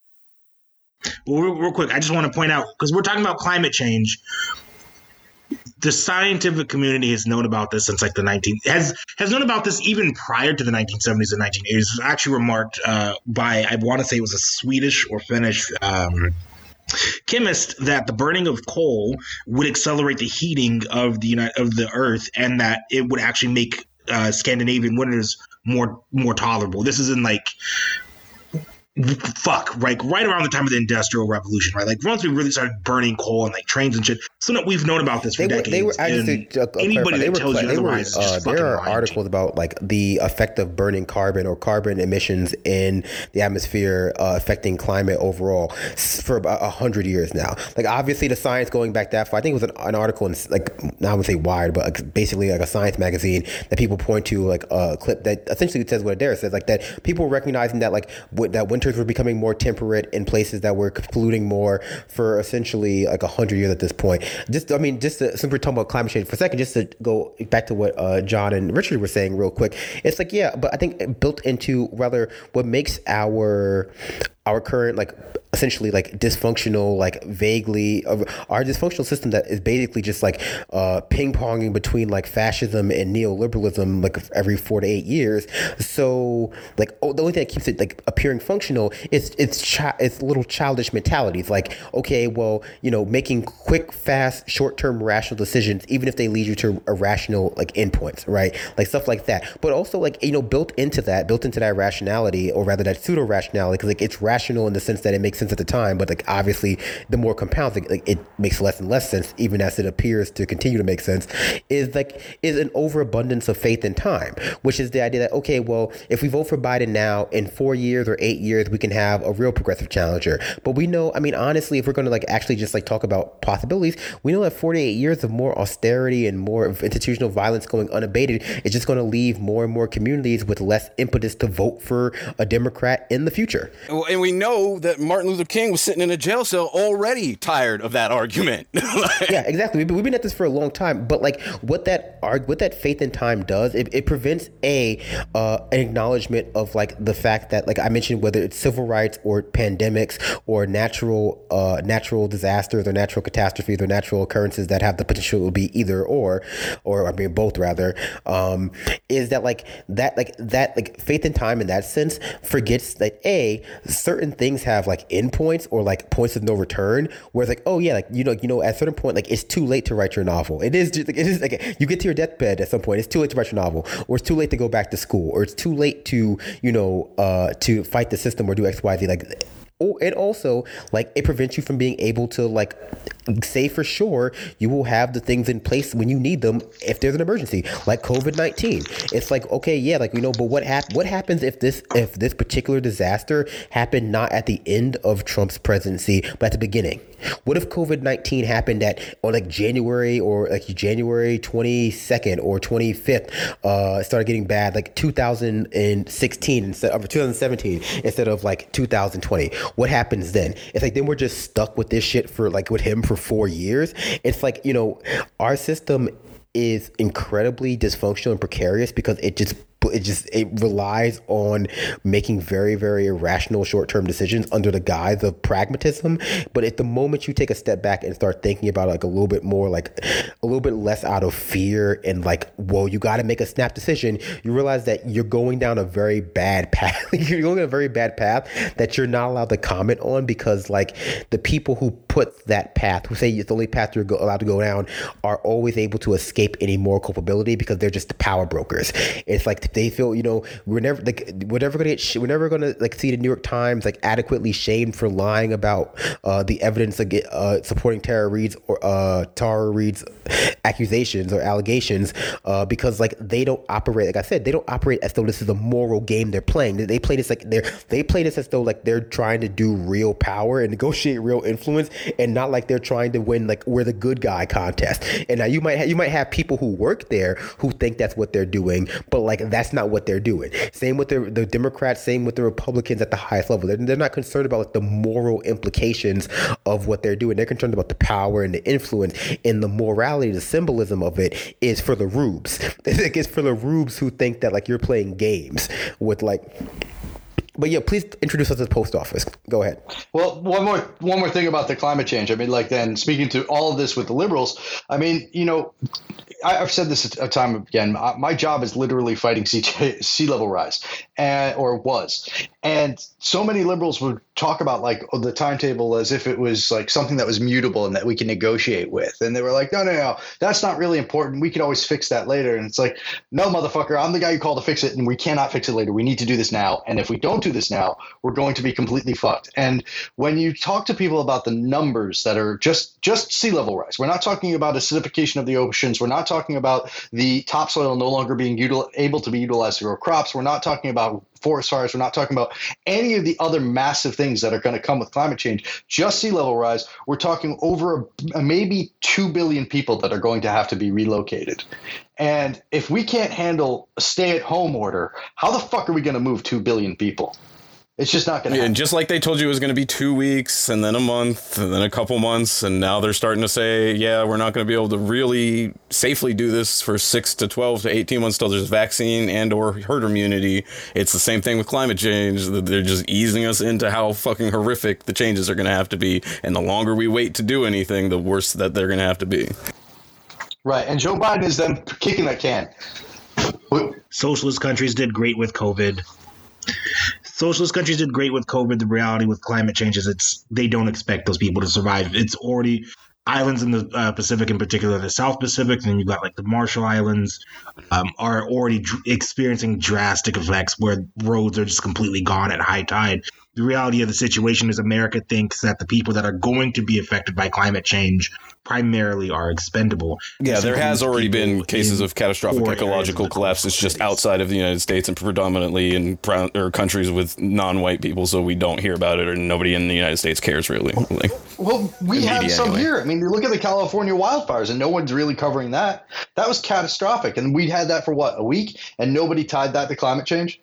Well, real, real quick, I just want to point out because we're talking about climate change. The scientific community has known about this since like the 19 has has known about this even prior to the 1970s and 1980s. It was actually remarked uh, by I want to say it was a Swedish or Finnish um, chemist that the burning of coal would accelerate the heating of the of the Earth, and that it would actually make uh, Scandinavian winters more more tolerable. This is in like fuck, like right around the time of the Industrial Revolution, right? Like once we really started burning coal and like trains and shit. So that we've known about this for they decades. Were, they were actually uh, anybody that tells you otherwise, were, uh, there are articles about like the effect of burning carbon or carbon emissions in the atmosphere uh, affecting climate overall for about a hundred years now. Like obviously the science going back that far. I think it was an, an article in like not would say Wired, but like basically like a science magazine that people point to like a clip that essentially says what Adair says, like that people were recognizing that like w- that winters were becoming more temperate in places that were polluting more for essentially like a hundred years at this point. Just I mean, just to, since we're talking about climate change for a second, just to go back to what uh, John and Richard were saying real quick, it's like yeah, but I think built into rather what makes our our current like essentially like dysfunctional like vaguely our dysfunctional system that is basically just like uh, ping-ponging between like fascism and neoliberalism like every four to eight years. So like oh, the only thing that keeps it like appearing functional is it's chi- it's little childish mentalities like okay well you know making quick fast short-term rational decisions even if they lead you to irrational like endpoints right? Like stuff like that. But also like you know built into that built into that rationality or rather that pseudo rationality because like it's rational rational in the sense that it makes sense at the time, but like obviously the more compounds, like, like, it makes less and less sense, even as it appears to continue to make sense. Is like is an overabundance of faith in time, which is the idea that okay, well, if we vote for Biden now, in four years or eight years, we can have a real progressive challenger. But we know, I mean, honestly, if we're going to like actually just like talk about possibilities, we know that 48 years of more austerity and more institutional violence going unabated is just going to leave more and more communities with less impetus to vote for a Democrat in the future. And we we know that Martin Luther King was sitting in a jail cell already tired of that argument. (laughs) yeah, exactly. We've been at this for a long time, but like what that what that faith in time does, it, it prevents a uh, an acknowledgement of like the fact that like I mentioned, whether it's civil rights or pandemics or natural uh, natural disasters or natural catastrophes or natural occurrences that have the potential to be either or, or I mean both rather, um, is that like that like that like faith in time in that sense forgets that a certain things have like endpoints or like points of no return where it's like oh yeah like you know you know at a certain point like it's too late to write your novel. It is just like it is like you get to your deathbed at some point it's too late to write your novel or it's too late to go back to school or it's too late to you know uh to fight the system or do xyz like Oh, and also like it prevents you from being able to like say for sure you will have the things in place when you need them if there's an emergency like covid-19 it's like okay yeah like you know but what hap- what happens if this if this particular disaster happened not at the end of trump's presidency but at the beginning what if COVID 19 happened at or like January or like January 22nd or 25th, uh, started getting bad like 2016 instead of 2017 instead of like 2020? What happens then? It's like then we're just stuck with this shit for like with him for four years. It's like, you know, our system is incredibly dysfunctional and precarious because it just it just it relies on making very very irrational short-term decisions under the guise of pragmatism. But at the moment you take a step back and start thinking about like a little bit more like a little bit less out of fear and like whoa you got to make a snap decision you realize that you're going down a very bad (laughs) path. You're going a very bad path that you're not allowed to comment on because like the people who put that path who say it's the only path you're allowed to go down are always able to escape any moral culpability because they're just the power brokers. It's like they feel you know we're never like we're never gonna get we're never gonna like see the New York Times like adequately shamed for lying about uh, the evidence uh, supporting Tara Reade's or uh, Tara Reade's accusations or allegations uh, because like they don't operate like I said they don't operate as though this is a moral game they're playing. They play this like they're they play this as though like they're trying to do real power and negotiate real influence and not like they're trying to win like we're the good guy contest. And now you might ha- you might have people who work there who think that's what they're doing but like that's not what they're doing. Same with the, the Democrats, same with the Republicans at the highest level. They're, they're not concerned about like, the moral implications of what they're doing. They're concerned about the power and the influence and the morality, the symbolism of it is for the rubes. (laughs) it's for the rubes who think that like you're playing games with like but yeah, please introduce us to the post office. Go ahead. Well, one more one more thing about the climate change. I mean, like then speaking to all of this with the liberals. I mean, you know, I, have said this a time again. My job is literally fighting sea, (laughs) sea level rise, and, or was, and so many liberals were talk about like the timetable as if it was like something that was mutable and that we can negotiate with. And they were like, no, no, no, that's not really important. We could always fix that later. And it's like, no, motherfucker, I'm the guy you call to fix it, and we cannot fix it later. We need to do this now. And if we don't do this now, we're going to be completely fucked. And when you talk to people about the numbers that are just just sea level rise, we're not talking about acidification of the oceans. We're not talking about the topsoil no longer being util- able to be utilized to grow crops. We're not talking about forest fires. We're not talking about any of the other massive things that are going to come with climate change. Just sea level rise. We're talking over a, maybe 2 billion people that are going to have to be relocated. And if we can't handle a stay at home order, how the fuck are we going to move 2 billion people? It's just not going to. Yeah, and just like they told you it was going to be two weeks, and then a month, and then a couple months, and now they're starting to say, yeah, we're not going to be able to really safely do this for six to twelve to eighteen months till there's vaccine and or herd immunity. It's the same thing with climate change. They're just easing us into how fucking horrific the changes are going to have to be, and the longer we wait to do anything, the worse that they're going to have to be. Right, and Joe Biden is then kicking that can. Socialist countries did great with COVID socialist countries did great with COVID. The reality with climate change is it's they don't expect those people to survive. It's already islands in the uh, Pacific, in particular the South Pacific, and then you've got like the Marshall Islands, um, are already dr- experiencing drastic effects where roads are just completely gone at high tide. The reality of the situation is America thinks that the people that are going to be affected by climate change primarily are expendable. Yeah, there has already been cases of catastrophic ecological collapse. It's just outside of the United States and predominantly in brown, or countries with non-white people, so we don't hear about it, or nobody in the United States cares really. Like, well, we have some anyway. here. I mean, look at the California wildfires, and no one's really covering that. That was catastrophic, and we'd had that for what a week, and nobody tied that to climate change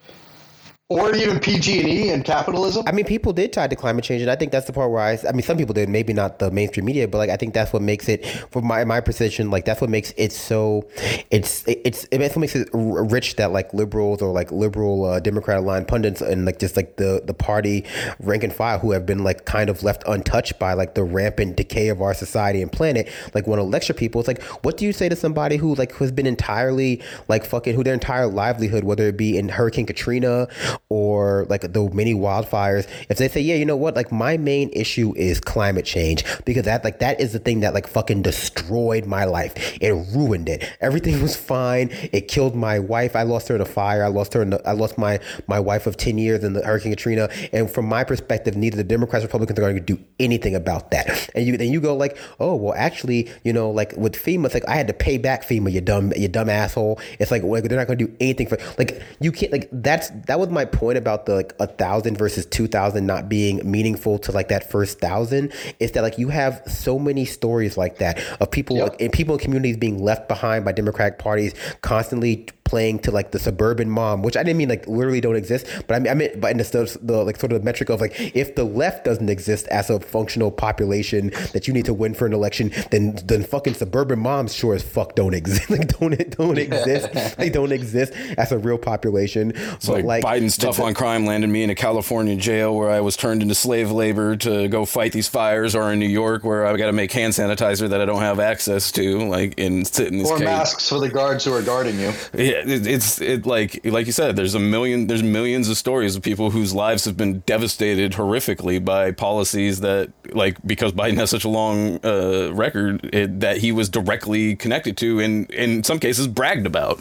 or even PG&E and capitalism. I mean, people did tie to climate change, and I think that's the part where I, I mean, some people did, maybe not the mainstream media, but like I think that's what makes it, from my my position, like that's what makes it so, it's it's what makes it rich that like liberals or like liberal uh, Democrat aligned pundits and like just like the the party rank and file who have been like kind of left untouched by like the rampant decay of our society and planet, like want to lecture people. It's like, what do you say to somebody who like has been entirely like fucking who their entire livelihood, whether it be in Hurricane Katrina or like the many wildfires, if they say, yeah, you know what, like my main issue is climate change because that like that is the thing that like fucking destroyed my life. It ruined it. Everything was fine. It killed my wife. I lost her in a fire. I lost her. In the, I lost my my wife of ten years in the Hurricane Katrina. And from my perspective, neither the Democrats or Republicans are going to do anything about that. And you then you go like, oh well, actually, you know, like with FEMA, it's like I had to pay back FEMA. You dumb, you dumb asshole. It's like they're not going to do anything for like you can't like that's that was my point about the like a thousand versus two thousand not being meaningful to like that first thousand is that like you have so many stories like that of people yep. like and people in communities being left behind by Democratic parties constantly playing to like the suburban mom, which I didn't mean like literally don't exist, but I mean, I meant, but in the, the like sort of the metric of like if the left doesn't exist as a functional population that you need to win for an election, then then fucking suburban moms sure as fuck don't exist. (laughs) like don't don't (laughs) exist. they don't exist as a real population. So like, like Biden's tough on crime landed me in a California jail where I was turned into slave labor to go fight these fires, or in New York where I got to make hand sanitizer that I don't have access to, like in sit in this or cage. masks for the guards who are guarding you. Yeah, it, it's it like like you said. There's a million. There's millions of stories of people whose lives have been devastated horrifically by policies that like because Biden has such a long uh, record it, that he was directly connected to and in some cases bragged about.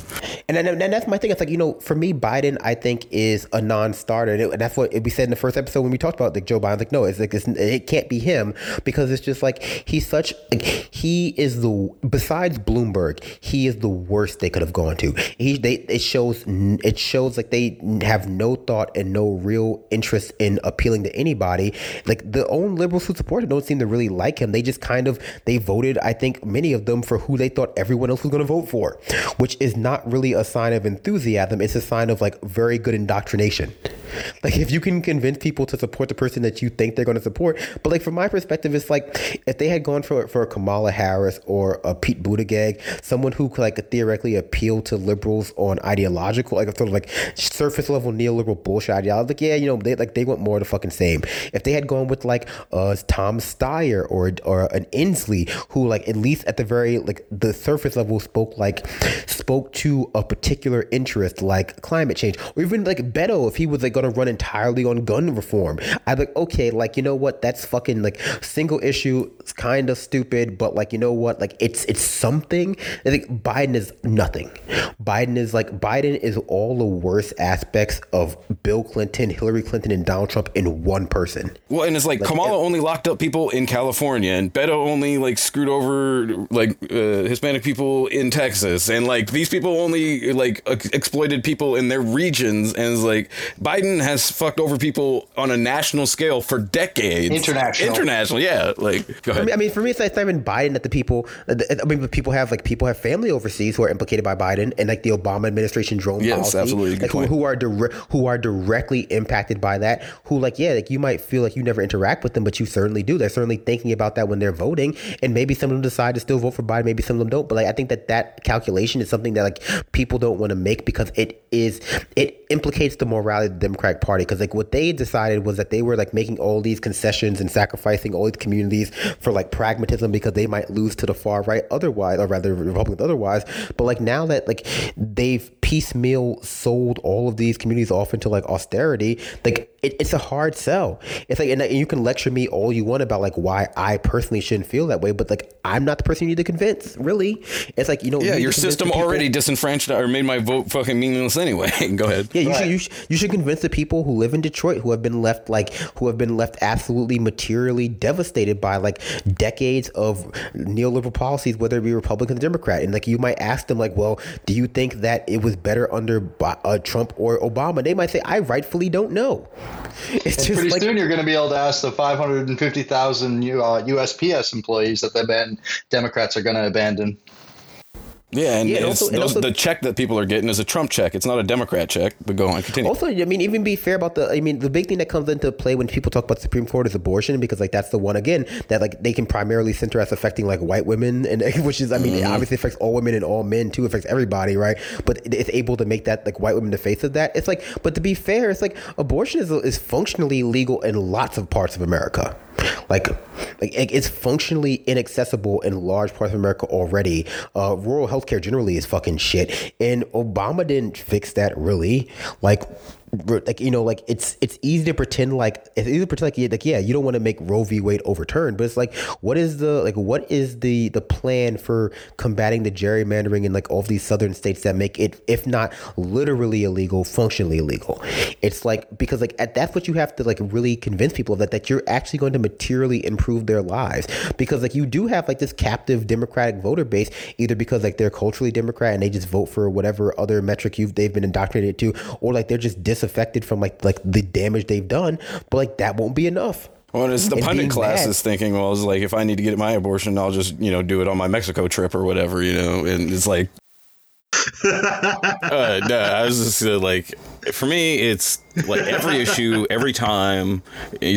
And, and, and that's my thing. It's like you know, for me, Biden, I think is a non-starter, and, it, and that's what we said in the first episode when we talked about like Joe Biden. Like, no, it's like it's, it can't be him because it's just like he's such like he is the besides Bloomberg, he is the worst they could have gone to. He they it shows it shows like they have no thought and no real interest in appealing to anybody. Like the own liberals who support him don't seem to really like him. They just kind of they voted. I think many of them for who they thought everyone else was going to vote for, which is not really a sign of enthusiasm. It's a sign of like very good indoctrination. Like if you can convince people to support the person that you think they're going to support, but like from my perspective, it's like if they had gone for for a Kamala Harris or a Pete Buttigieg, someone who could like theoretically appeal to liberals on ideological, like sort of like surface level neoliberal bullshit ideology. Like yeah, you know they like they want more of the fucking same. If they had gone with like uh Tom Steyer or or an Inslee who like at least at the very like the surface level spoke like spoke to a particular interest like climate change or even like Beto if he was like to run entirely on gun reform. I'd be like, okay, like you know what? That's fucking like single issue. It's kind of stupid, but like you know what? Like it's it's something. I think Biden is nothing. Biden is like Biden is all the worst aspects of Bill Clinton, Hillary Clinton, and Donald Trump in one person. Well, and it's like, like Kamala it, only locked up people in California, and Beto only like screwed over like uh, Hispanic people in Texas, and like these people only like exploited people in their regions, and it's like Biden has fucked over people on a national scale for decades. International, international, yeah. Like, go ahead. I mean, for me, it's not even Biden that the people. I mean, people have like people have family overseas who are implicated by Biden, and like the Obama administration drone yes, policy, absolutely, like, who, who, are dire- who are directly impacted by that. Who like yeah, like you might feel like you never interact with them, but you certainly do. They're certainly thinking about that when they're voting, and maybe some of them decide to still vote for Biden, maybe some of them don't. But like I think that that calculation is something that like people don't want to make because it is it implicates the morality of the Democratic Party because like what they decided was that they were like making all these concessions and sacrificing all these communities for like pragmatism because they might lose to the far right otherwise, or rather Republicans otherwise. But like now that like they've piecemeal sold all of these communities off into like austerity, like it, it's a hard sell. It's like, and you can lecture me all you want about like why I personally shouldn't feel that way, but like I'm not the person you need to convince. Really, it's like you know, yeah, you your system already disenfranchised or made my vote fucking meaningless anyway. (laughs) Go ahead. Yeah, you right. should, you should you should convince the people who live in Detroit who have been left like who have been left absolutely materially devastated by like decades of neoliberal policies, whether it be Republican or Democrat, and like you might ask them like, well, do you think that it was better under uh, Trump or Obama? They might say, I rightfully don't know. (laughs) It's and just pretty like, soon you're going to be able to ask the 550,000 uh, USPS employees that the Democrats are going to abandon. Yeah, and, yeah, and also, and also, the check that people are getting is a Trump check. It's not a Democrat check. But go on, continue. Also, I mean, even be fair about the. I mean, the big thing that comes into play when people talk about Supreme Court is abortion, because like that's the one again that like they can primarily center as affecting like white women, and (laughs) which is I mean, mm-hmm. it obviously affects all women and all men too, affects everybody, right? But it's able to make that like white women the face of that. It's like, but to be fair, it's like abortion is is functionally legal in lots of parts of America. Like, like it's functionally inaccessible in large parts of America already. Uh, rural healthcare generally is fucking shit, and Obama didn't fix that really. Like, like you know like it's it's easy to pretend like it's easy to pretend like, yeah, like yeah you don't want to make Roe v. Wade overturned but it's like what is the like what is the the plan for combating the gerrymandering in like all of these southern states that make it if not literally illegal functionally illegal? It's like because like at, that's what you have to like really convince people of that that you're actually going to materially improve their lives. Because like you do have like this captive democratic voter base either because like they're culturally democrat and they just vote for whatever other metric you've they've been indoctrinated to or like they're just dis affected from like like the damage they've done, but like that won't be enough. Well, it's the and pundit class mad. is thinking, well, it's like if I need to get my abortion, I'll just you know do it on my Mexico trip or whatever, you know, and it's like. (laughs) uh, no, I was just uh, like, for me, it's like every issue, every time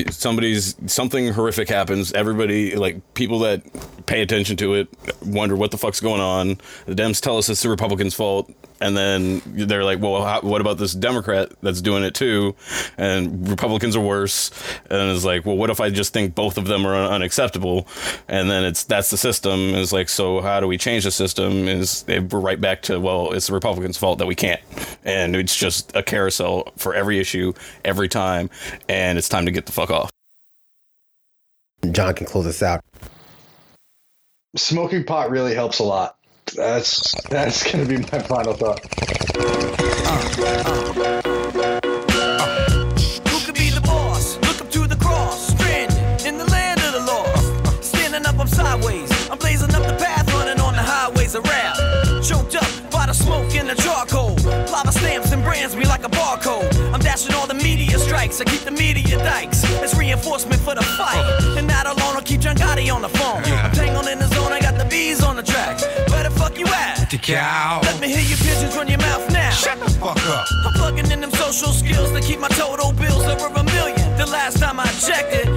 somebody's something horrific happens, everybody like people that pay attention to it wonder what the fuck's going on. The Dems tell us it's the Republicans' fault and then they're like, well, how, what about this Democrat that's doing it too? And Republicans are worse. And it's like, well, what if I just think both of them are unacceptable? And then it's that's the system. Is like, so how do we change the system? Is we're right back to well, it's the Republicans' fault that we can't, and it's just a carousel for every issue every time, and it's time to get the fuck off. John can close this out. Smoking pot really helps a lot. That's that's gonna be my final thought. Who could be the boss? Look up to the cross, stranded in the land of the lost. Standing up, I'm sideways. I'm blazing up the path, running on the highways of rap. Choked up by the smoke and the charcoal. Lava stamps and brands me like a barcode. I'm dashing all the media strikes. I keep the media dikes. It's reinforcement for the fight. And that alone will keep John Gotti on the phone. I'm tangled in the zone. I got the bees on the track fuck you at? The cow. Let me hear your pigeons run your mouth now. Shut the fuck up. I'm plugging in them social skills to keep my total bills over a million. The last time I checked it,